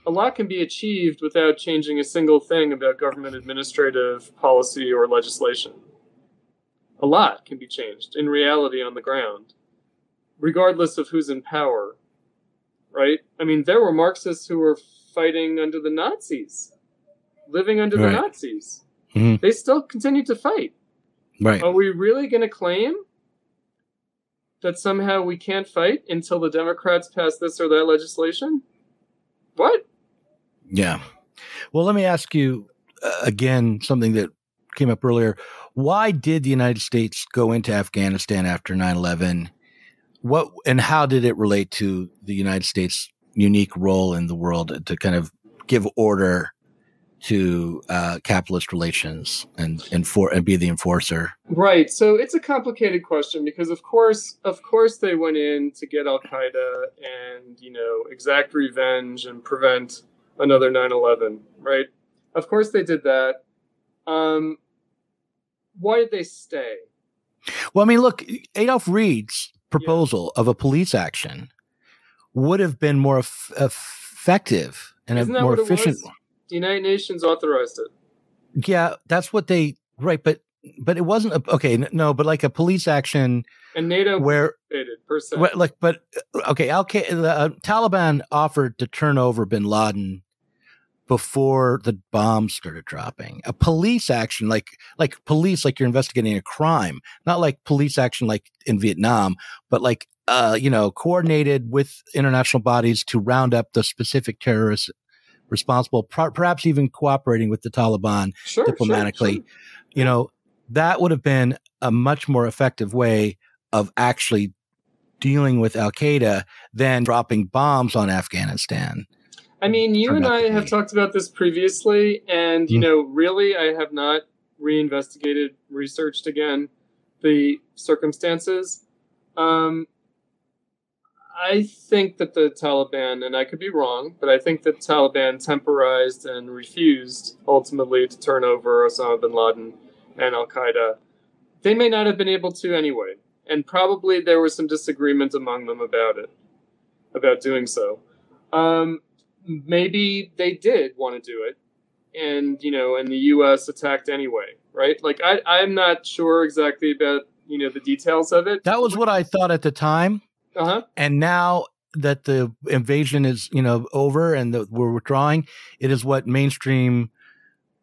a lot can be achieved without changing a single thing about government administrative policy or legislation. A lot can be changed in reality on the ground, regardless of who's in power. Right? I mean, there were Marxists who were fighting under the Nazis, living under Right. the Nazis. Mhm. They still continued to fight. Right. Are we really going to claim that somehow we can't fight until the Democrats pass this or that legislation? What? Yeah. Well, let me ask you uh, again something that came up earlier. Why did the United States go into Afghanistan after 9 11? What and how did it relate to the United States' unique role in the world to kind of give order to uh, capitalist relations and and for and be the enforcer? Right. So it's a complicated question because, of course, of course, they went in to get Al Qaeda and you know exact revenge and prevent another 9/11. Right. Of course, they did that. Um, why did they stay? Well, I mean, look, Adolph Reed's proposal of a police action would have been more eff- effective and a more efficient. was? The United Nations authorized it. Yeah, that's what they right, but but it wasn't a, okay. No, but like a police action And NATO where, participated per se. where like, but okay, Al Qaeda, uh, Taliban offered to turn over Bin Laden before the bombs started dropping. A police action, like like police, like you're investigating a crime, not like police action like in Vietnam, but like uh, you know, coordinated with international bodies to round up the specific terrorists responsible, per- perhaps even cooperating with the Taliban sure, sure, diplomatically. sure. you know, that would have been a much more effective way of actually dealing with Al Qaeda than dropping bombs on Afghanistan. I mean, you and I have talked about this previously, and you Mhm. know, really, I have not reinvestigated, researched again the circumstances. Um, I think that the Taliban, and I could be wrong, but I think that Taliban temporized and refused ultimately to turn over Osama bin Laden and Al Qaeda. They may not have been able to anyway, and probably there was some disagreement among them about it, about doing so. Um, maybe they did want to do it and you know and the us attacked anyway right like i i'm not sure exactly about you know the details of it That was what I thought at the time. Uh-huh And now that the invasion is, you know, over and that we're withdrawing, it is what mainstream,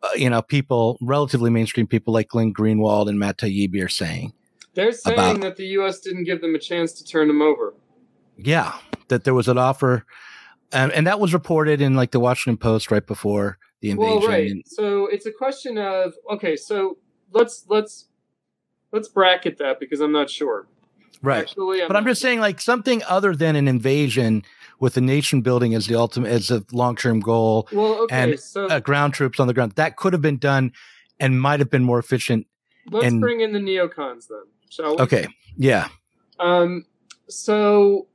uh, you know, people, relatively mainstream people like Glenn Greenwald and Matt Taibbi are saying. they're saying About- that the us didn't give them a chance to turn them over Yeah, that there was an offer, and and that was reported in like the Washington Post right before the invasion. well right so it's a question of okay so let's let's let's bracket that because i'm not sure right. actually But I'm just saying, like something other than an invasion with a nation building as the ultimate, as a long term goal, well okay and, so uh, ground troops on the ground, that could have been done and might have been more efficient. let's and- bring in the neocons then shall we Okay. Yeah. Um, so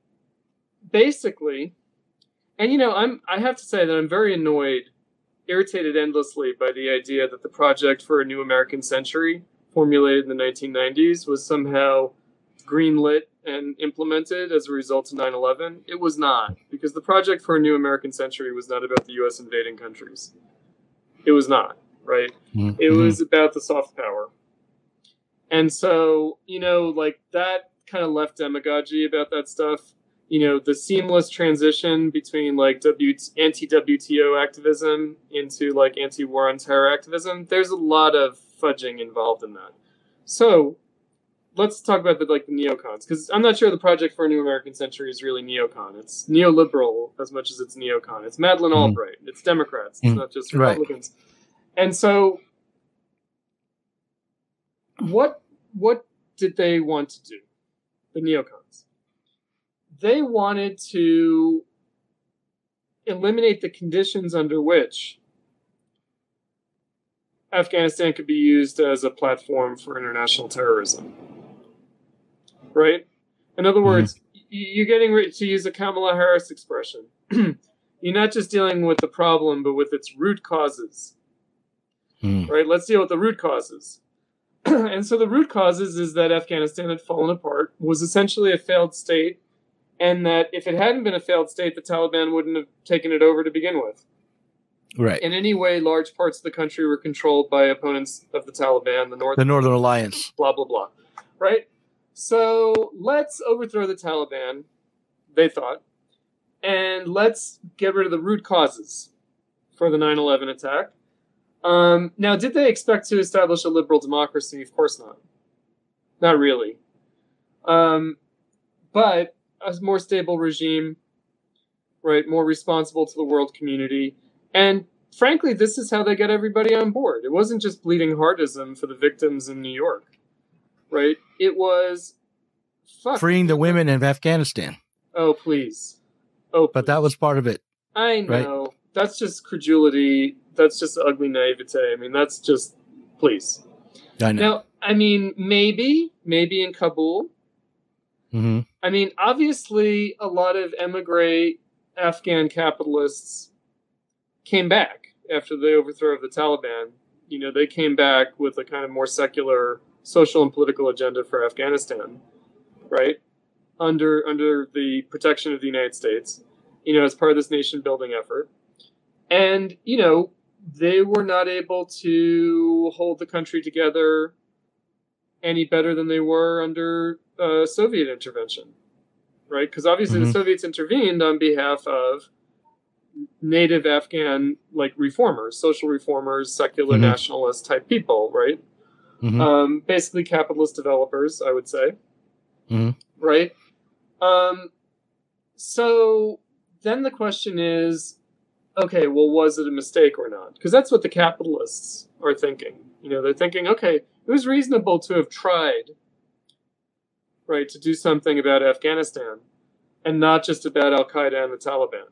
basically, and you know, I'm I have to say that I'm very annoyed, irritated endlessly by the idea that the project for a new American century, formulated in the 1990s, was somehow greenlit and implemented as a result of 9/11. It was not, because the project for a new American century was not about the U.S. invading countries. It was not right. Mhm. It was about the soft power. And so, you know, like that kind of left demagogy about that stuff. You know, the seamless transition between like W anti WTO activism into like anti war on terror activism. There's a lot of fudging involved in that. So let's talk about the like the neocons because I'm not sure the project for a new American century is really neocon. It's neoliberal as much as it's neocon. It's Madeleine Mhm. Albright. It's Democrats. It's Mhm. not just Right. Republicans. And so, what what did they want to do? The neocons. They wanted to eliminate the conditions under which Afghanistan could be used as a platform for international terrorism. Right? In other words, you're getting ready to use a Kamala Harris expression. you're not just dealing with the problem, but with its root causes. Mm. Right? Let's deal with the root causes. and so the root causes is that Afghanistan had fallen apart, was essentially a failed state, and that if it hadn't been a failed state, the Taliban wouldn't have taken it over to begin with. Right. In any way, large parts of the country were controlled by opponents of the Taliban, the North, the Northern Alliance. blah blah blah. Right. So let's overthrow the Taliban. They thought, and let's get rid of the root causes for the 9/11 attack. Um, now, did they expect to establish a liberal democracy? Of course not. Not really. Um, but a more stable regime, right? More responsible to the world community. And frankly, this is how they got everybody on board. It wasn't just bleeding heartism for the victims in New York, right? It was fuck. Freeing the women in Afghanistan. Oh, please. Oh, But that was part of it. I right? know. That's just credulity. That's just ugly naivete. I mean, that's just, please. I know. Now, I mean, maybe, maybe in Kabul. hmm I mean, obviously, a lot of emigre Afghan capitalists came back after the overthrow of the Taliban. You know, they came back with a kind of more secular social and political agenda for Afghanistan, right? Under under the protection of the United States, you know, as part of this nation building effort. And, you know, they were not able to hold the country together any better than they were under uh, Soviet intervention, right? Because obviously the Mhm. Soviets intervened on behalf of native Afghan like reformers, social reformers, secular Mhm. nationalist type people, right? Hmm Um, basically capitalist developers, I would say, Mhm. right? Um, so then the question is, okay, well, was it a mistake or not? Because that's what the capitalists are thinking. You know, they're thinking, okay, it was reasonable to have tried, right, to do something about Afghanistan and not just about Al Qaeda and the Taliban.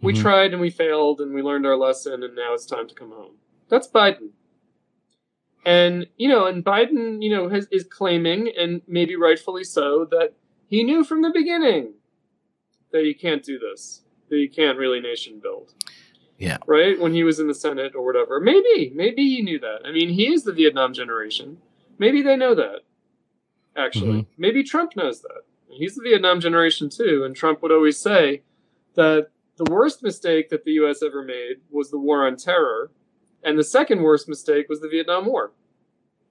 We Mhm. tried and we failed and we learned our lesson and now it's time to come home. That's Biden. And, you know, and Biden, you know, has, is claiming, and maybe rightfully so, that he knew from the beginning that you can't do this, that you can't really nation build. Yeah. Right? When he was in the Senate or whatever. Maybe, maybe he knew that. I mean, he is the Vietnam generation. Maybe they know that, actually. Mm-hmm. Maybe Trump knows that. He's the Vietnam generation too, and Trump would always say that the worst mistake that the U.S. ever made was the war on terror, and the second worst mistake was the Vietnam War.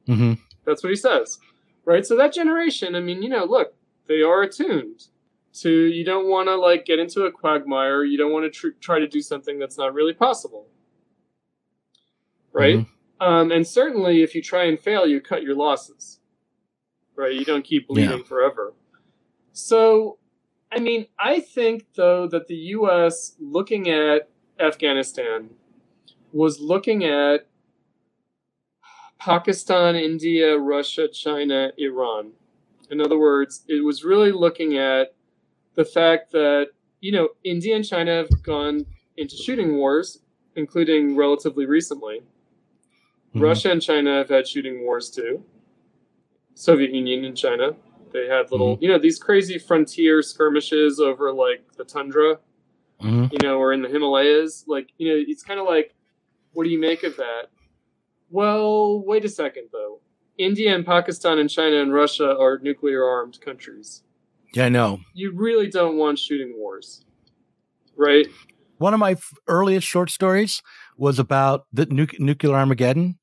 hmm That's what he says, right? So that generation, I mean, you know, look, they are attuned to. You don't want to like get into a quagmire. You don't want to tr- try to do something that's not really possible, right? Um, and certainly, if you try and fail, you cut your losses, right? You don't keep bleeding forever. So, I mean, I think though that the U.S. looking at Afghanistan was looking at Pakistan, India, Russia, China, Iran. In other words, it was really looking at the fact that, you know, India and China have gone into shooting wars, including relatively recently. Mhm. Russia and China have had shooting wars too. Soviet Union and China. They had little, you know, these crazy frontier skirmishes over like the tundra, hmm you know, or in the Himalayas. Like, you know, it's kind of like, what do you make of that? Well, wait a second though. India and Pakistan and China and Russia are nuclear armed countries. Yeah, I know. You really don't want shooting wars, right? One of my f- earliest short stories was about the nu- nuclear Armageddon,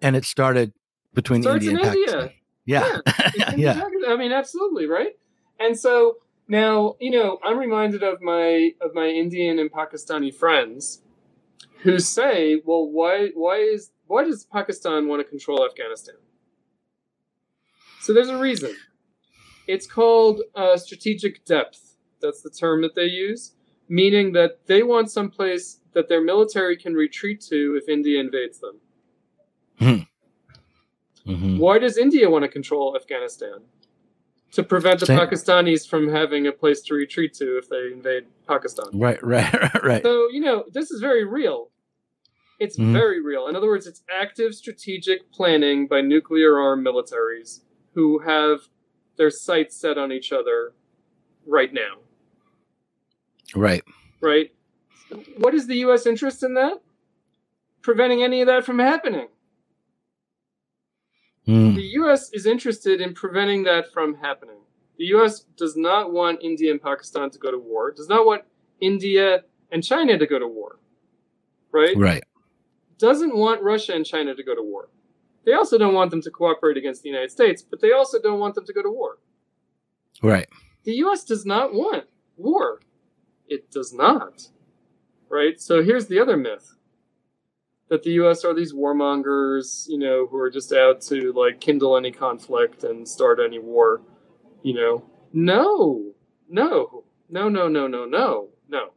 and it started between Starts India in and India. Pakistan. Yeah, It's yeah. I mean, absolutely, right? And so now, you know, I'm reminded of my of my Indian and Pakistani friends who say, "Well, why why is why does Pakistan want to control Afghanistan?" So there's a reason. It's called uh, strategic depth. That's the term that they use, meaning that they want some place that their military can retreat to if India invades them. hmm Why does India want to control Afghanistan? To prevent the Same- Pakistanis from having a place to retreat to if they invade Pakistan. Right, right, right. So, you know, this is very real. It's Mhm. very real. In other words, it's active strategic planning by nuclear armed militaries who have their sights set on each other right now. Right. Right? What is the U.S. interest in that? Preventing any of that from happening. Mm. The U.S. is interested in preventing that from happening. The U.S. does not want India and Pakistan to go to war, does not want India and China to go to war, right? Right. Doesn't want Russia and China to go to war. They also don't want them to cooperate against the United States, but they also don't want them to go to war. Right. The U.S. does not want war. It does not. Right? So here's the other myth that the U.S. are these warmongers, you know, who are just out to like kindle any conflict and start any war. You know, no, no, no, no, no, no, no, no,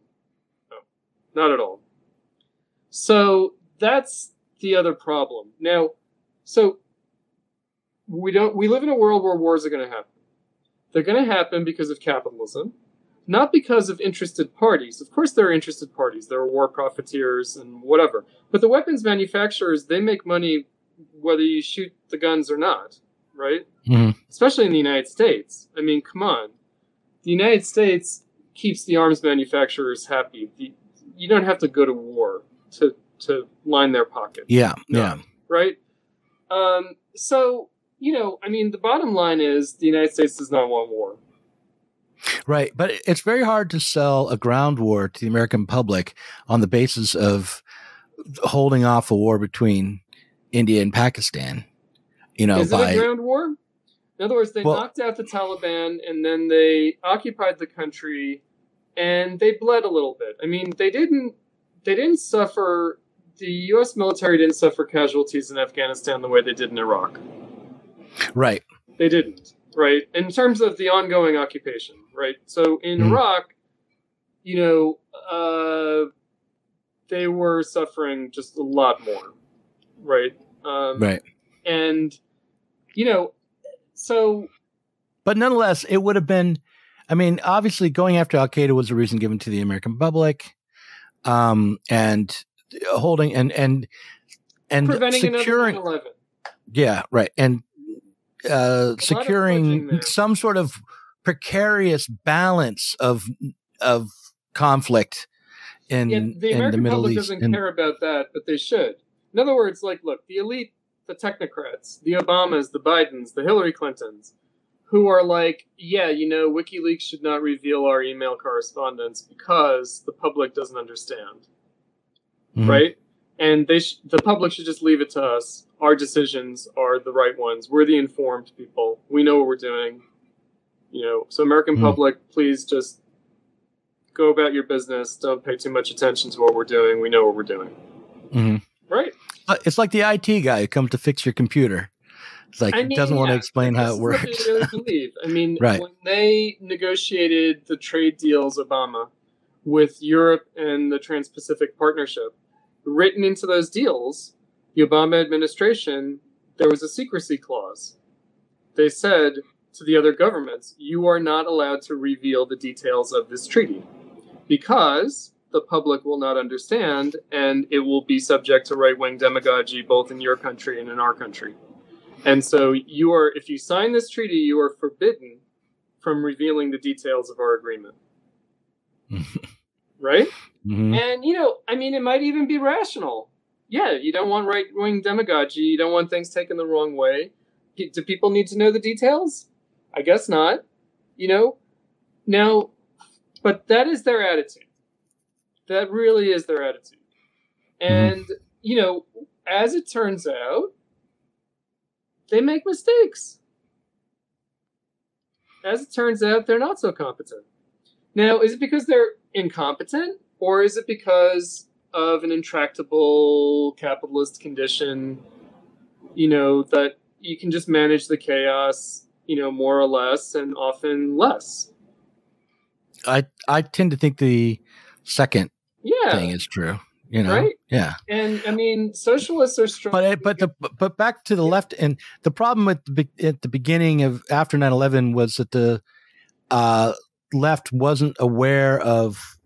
no, not at all. So that's the other problem. Now, so we don't. We live in a world where wars are going to happen. They're going to happen because of capitalism, not because of interested parties. Of course, there are interested parties. There are war profiteers and whatever. But the weapons manufacturers, they make money whether you shoot the guns or not, right? Mhm. Especially in the United States. I mean, come on. The United States keeps the arms manufacturers happy. The, you don't have to go to war to, to line their pockets Yeah. No. Yeah. right? Um, so you know, I mean, the bottom line is the United States does not want war. Right. But it's very hard to sell a ground war to the American public on the basis of holding off a war between India and Pakistan. You know, is by it a ground war? In other words, they Well- knocked out the Taliban and then they occupied the country, and they bled a little bit. I mean, they didn't. They didn't suffer. The U.S. military didn't suffer casualties in Afghanistan the way they did in Iraq. right. They didn't, right? In terms of the ongoing occupation, right? So in Mhm. Iraq, you know, uh, they were suffering just a lot more, right? Um, Right. And, you know, so But nonetheless, it would have been. I mean, obviously, going after Al Qaeda was a reason given to the American public, um, and holding and and and preventing securing. another 9/11. Yeah, right. And uh, securing some sort of precarious balance of of conflict in Yeah, the in the American Middle public East. doesn't And- care about that, but they should. In other words, like, look, the elite, the technocrats, the Obamas, the Bidens, the Hillary Clintons, who are like, yeah, you know, WikiLeaks should not reveal our email correspondence because the public doesn't understand, Mhm. right? And they, sh- the public should just leave it to us. Our decisions are the right ones. We're the informed people. We know what we're doing. You know, so American Mhm. public, please just go about your business. Don't pay too much attention to what we're doing. We know what we're doing. Mhm. Right? Uh, It's like the IT guy who comes to fix your computer. It's like I he doesn't mean, want to explain how it works. Really believe. I mean, Right. when they negotiated the trade deals, Obama, with Europe and the Trans-Pacific Partnership, written into those deals, the Obama administration, there was a secrecy clause. They said to the other governments, "You are not allowed to reveal the details of this treaty because." The public will not understand, and it will be subject to right wing demagogy both in your country and in our country. And so you are if you sign this treaty, you are forbidden from revealing the details of our agreement. right? Mhm. And you know, I mean it might even be rational. Yeah, you don't want right wing demagogy, you don't want things taken the wrong way. Do people need to know the details? I guess not. You know? Now but that is their attitude. That really is their attitude. And, you know, as it turns out, they make mistakes. As it turns out, they're not so competent. Now, is it because they're incompetent, or is it because of an intractable capitalist condition, you know, that you can just manage the chaos, you know, more or less, and often less? I I tend to think the second Yeah. thing is true. You know, Right? yeah. And I mean, socialists are strong. But but the but back to the left and the problem at the, at the beginning of after 9-11 was that the uh, left wasn't aware of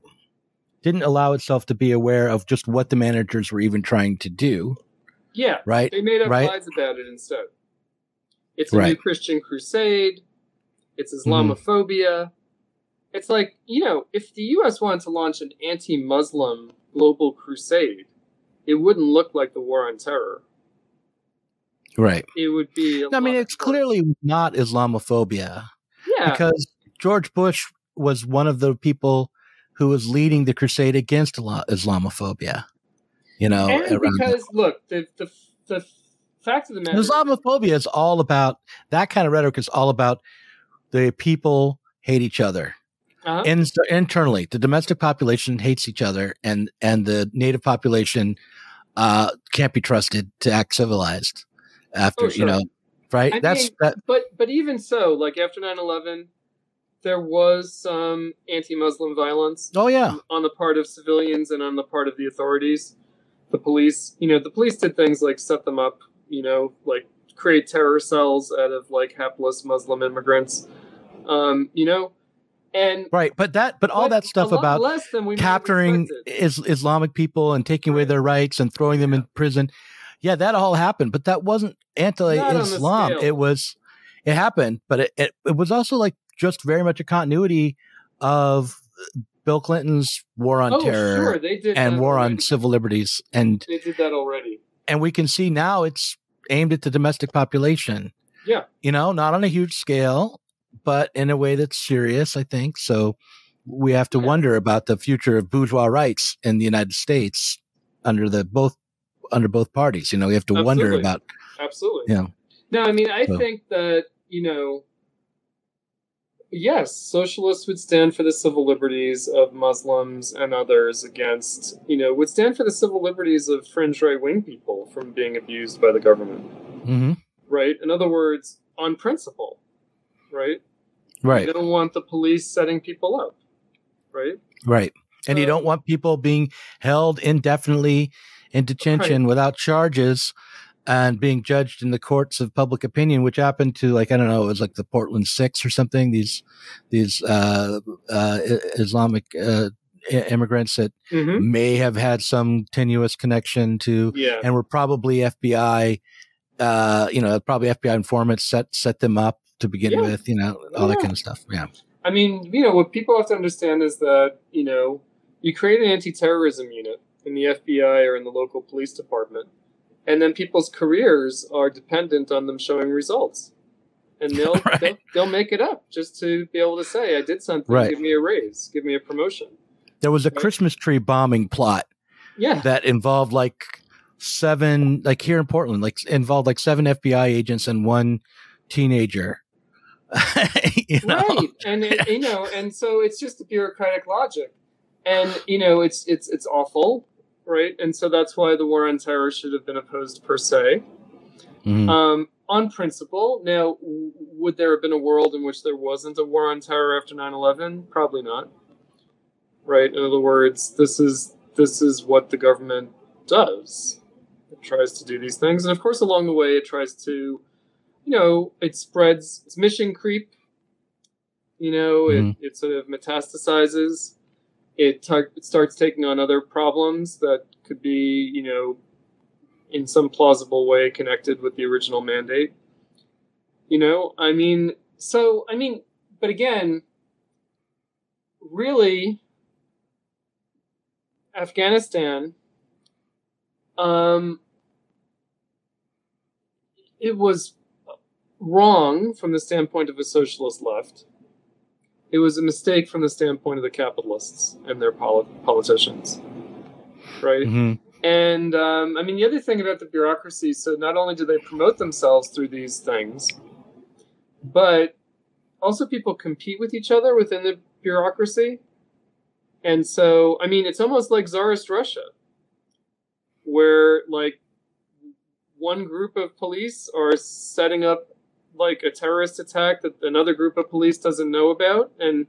didn't allow itself to be aware of just what the managers were even trying to do. Yeah, right. They made up right? lies about it instead. It's a Right. new Christian crusade. It's Mm-hmm. Islamophobia. It's like you know, if the U.S. wanted to launch an anti-Muslim global crusade, it wouldn't look like the war on terror. Right. It would be. I mean, it's clearly not Islamophobia yeah. because George Bush was one of the people who was leading the crusade against Islamophobia. You know, and around the- because look, the the the fact of the matter. Islamophobia is all about that kind of rhetoric is all about the people hate each other. uh In, internally, the domestic population hates each other, and and the native population uh, can't be trusted to act civilized. After Oh, you know, right? I That's mean, that. But but even so, like after 9-11, there was some anti-Muslim violence. Oh yeah, on the part of civilians and on the part of the authorities. The police, you know, the police did things like set them up, you know, like create terror cells out of like hapless Muslim immigrants, um, you know, and right. But that, but all that stuff about less than we capturing is, Islamic people and taking away their rights and throwing them in prison. Yeah, that all happened, but that wasn't Not on the anti-Islam. It was, it happened, but it, it, it was also like just very much a continuity of Bill Clinton's war on oh, terror sure, and war on civil liberties, and They did that already. and we can see now it's aimed at the domestic population. Yeah. you know, not on a huge scale, but in a way that's serious. I think so. We have to Yeah. wonder about the future of bourgeois rights in the United States under the both under both parties. You know, we have to wonder about Absolutely. Yeah. No, I mean, I So- think that, you know, yes, socialists would stand for the civil liberties of Muslims and others against, you know, would stand for the civil liberties of fringe right wing people from being abused by the government, hmm right? In other words, on principle, right? right, You don't want the police setting people up, right? right, and you don't want people being held indefinitely in detention without charges. And being judged in the courts of public opinion, which happened to like I don't know, it was like the Portland Six or something. These these uh, uh, Islamic uh, immigrants that Mm-hmm. may have had some tenuous connection to, Yeah. and were probably FBI. Uh, you know, probably FBI informants set set them up to begin Yeah. with. You know, all that kind of stuff. Yeah. I mean, you know, what people have to understand is that, you know, you create an anti terrorism unit in the FBI or in the local police department, and then people's careers are dependent on them showing results. And they'll, Right. they'll they'll make it up just to be able to say, I did something, Right. give me a raise, give me a promotion. There was a Right. Christmas tree bombing plot Yeah. that involved like seven, like here in Portland, like involved like seven FBI agents and one teenager. you know? right and it, you know and so it's just a bureaucratic logic and you know it's it's it's awful right? And so that's why the war on terror should have been opposed per se. Mhm. um, on principle now w- would there have been a world in which there wasn't a war on terror after 9-11 probably not. Right? In other words this is this is what the government does. It tries to do these things. And of course along the way it tries to you know it spreads its mission creep. You know Mhm. it, it sort of metastasizes it, tar- it starts taking on other problems that could be you know in some plausible way connected with the original mandate. You know i mean so i mean but again really afghanistan um it was wrong from the standpoint of a socialist left it was a mistake from the standpoint of the capitalists and their poli- politicians right Mhm. and um, I mean, the other thing about the bureaucracy so not only do they promote themselves through these things, but also people compete with each other within the bureaucracy. And so, I mean, it's almost like Tsarist Russia, where like one group of police are setting up like a terrorist attack that another group of police doesn't know about, and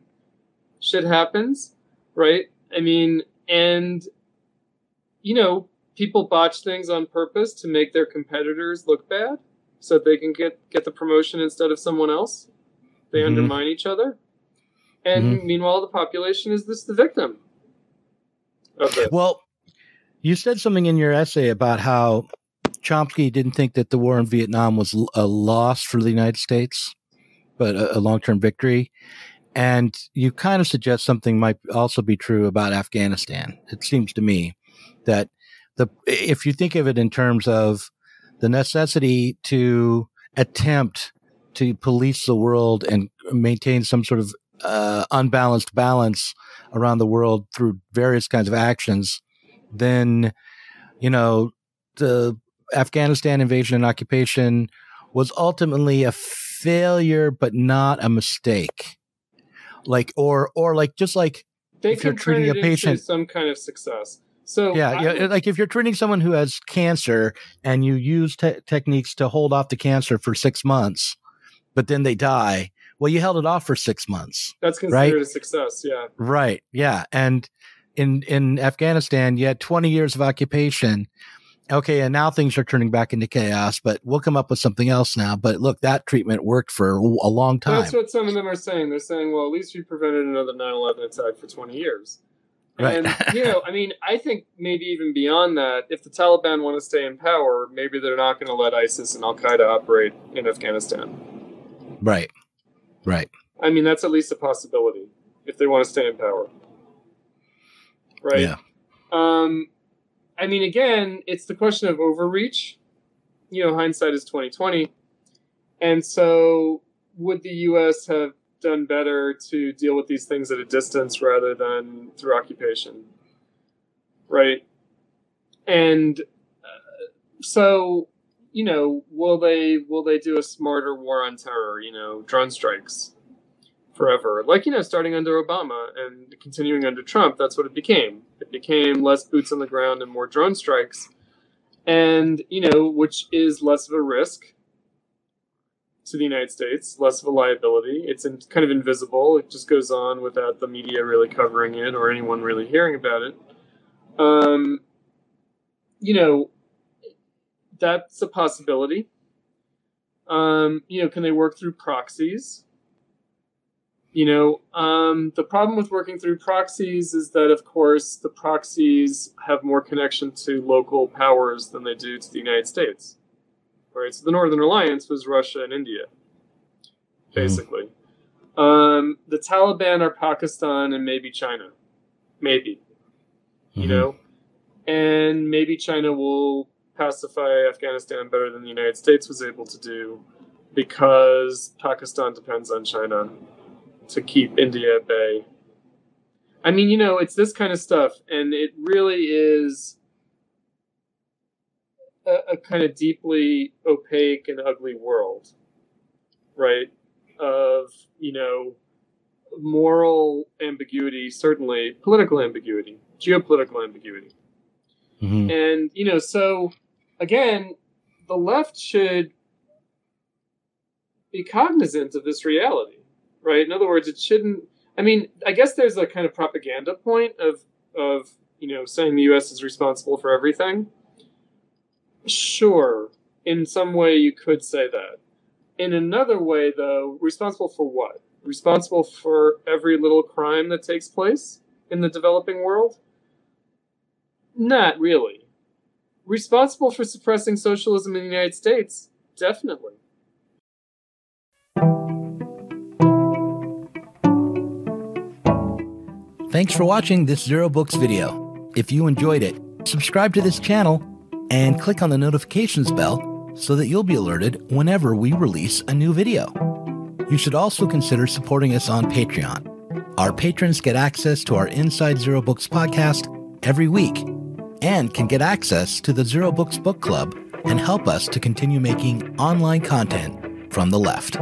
shit happens, right? I mean, and you know, people botch things on purpose to make their competitors look bad so that they can get, get the promotion instead of someone else. They Mhm. undermine each other. And meanwhile, the population is this the victim. this. Well, you said something in your essay about how Chomsky didn't think that the war in Vietnam was a loss for the United States, but a, a long term victory. And you kind of suggest something might also be true about Afghanistan. It seems to me that the if you think of it in terms of the necessity to attempt to police the world and maintain some sort of uh, unbalanced balance around the world through various kinds of actions, then you know the Afghanistan invasion and occupation was ultimately a failure, but not a mistake. Like, or, or like, just like they if you're treating a patient, some kind of success. So yeah, I, yeah, like if you're treating someone who has cancer and you use te- techniques to hold off the cancer for six months, but then they die. Well, you held it off for six months. That's considered right? a success. Yeah. Right. Yeah. And in in Afghanistan, you had 20 years of occupation okay, and now things are turning back into chaos, but we'll come up with something else now. But look, that treatment worked for a long time. That's what some of them are saying. They're saying, well, at least we prevented another 9 11 attack for 20 years. Right. And, you know, I mean, I think maybe even beyond that, if the Taliban want to stay in power, maybe they're not going to let ISIS and Al Qaeda operate in Afghanistan. Right. Right. I mean, that's at least a possibility if they want to stay in power. Right. Yeah. Um, I mean, again, it's the question of overreach. You know, hindsight is twenty twenty, and so would the U.S. have done better to deal with these things at a distance rather than through occupation? Right, and uh, so you know, will they will they do a smarter war on terror? You know, drone strikes forever. Like, you know, starting under Obama and continuing under Trump, that's what it became. It became less boots on the ground and more drone strikes. And, you know, which is less of a risk to the United States, less of a liability. It's in, kind of invisible. It just goes on without the media really covering it or anyone really hearing about it. Um, you know, that's a possibility. Um, you know, can they work through proxies? You know, um, the problem with working through proxies is that, of course, the proxies have more connection to local powers than they do to the United States. Right? So the Northern Alliance was Russia and India, basically. Mm. Um, the Taliban are Pakistan and maybe China. Maybe. Mm-hmm. You know? And maybe China will pacify Afghanistan better than the United States was able to do because Pakistan depends on China to keep India at bay. I mean, you know, it's this kind of stuff, and it really is a, a kind of deeply opaque and ugly world, right? Of, you know, moral ambiguity, certainly political ambiguity, geopolitical ambiguity. Mm-hmm. And, you know, so again, the left should be cognizant of this reality right? In other words, it shouldn't. I mean, I guess there's a kind of propaganda point of of you know saying the U.S. is responsible for everything. Sure, in some way you could say that. In another way, though, responsible for what? Responsible for every little crime that takes place in the developing world? Not really. Responsible for suppressing socialism in the United States? Definitely. Thanks for watching this Zero Books video. If you enjoyed it, subscribe to this channel and click on the notifications bell so that you'll be alerted whenever we release a new video. You should also consider supporting us on Patreon. Our patrons get access to our Inside Zero Books podcast every week and can get access to the Zero Books Book Club and help us to continue making online content from the left.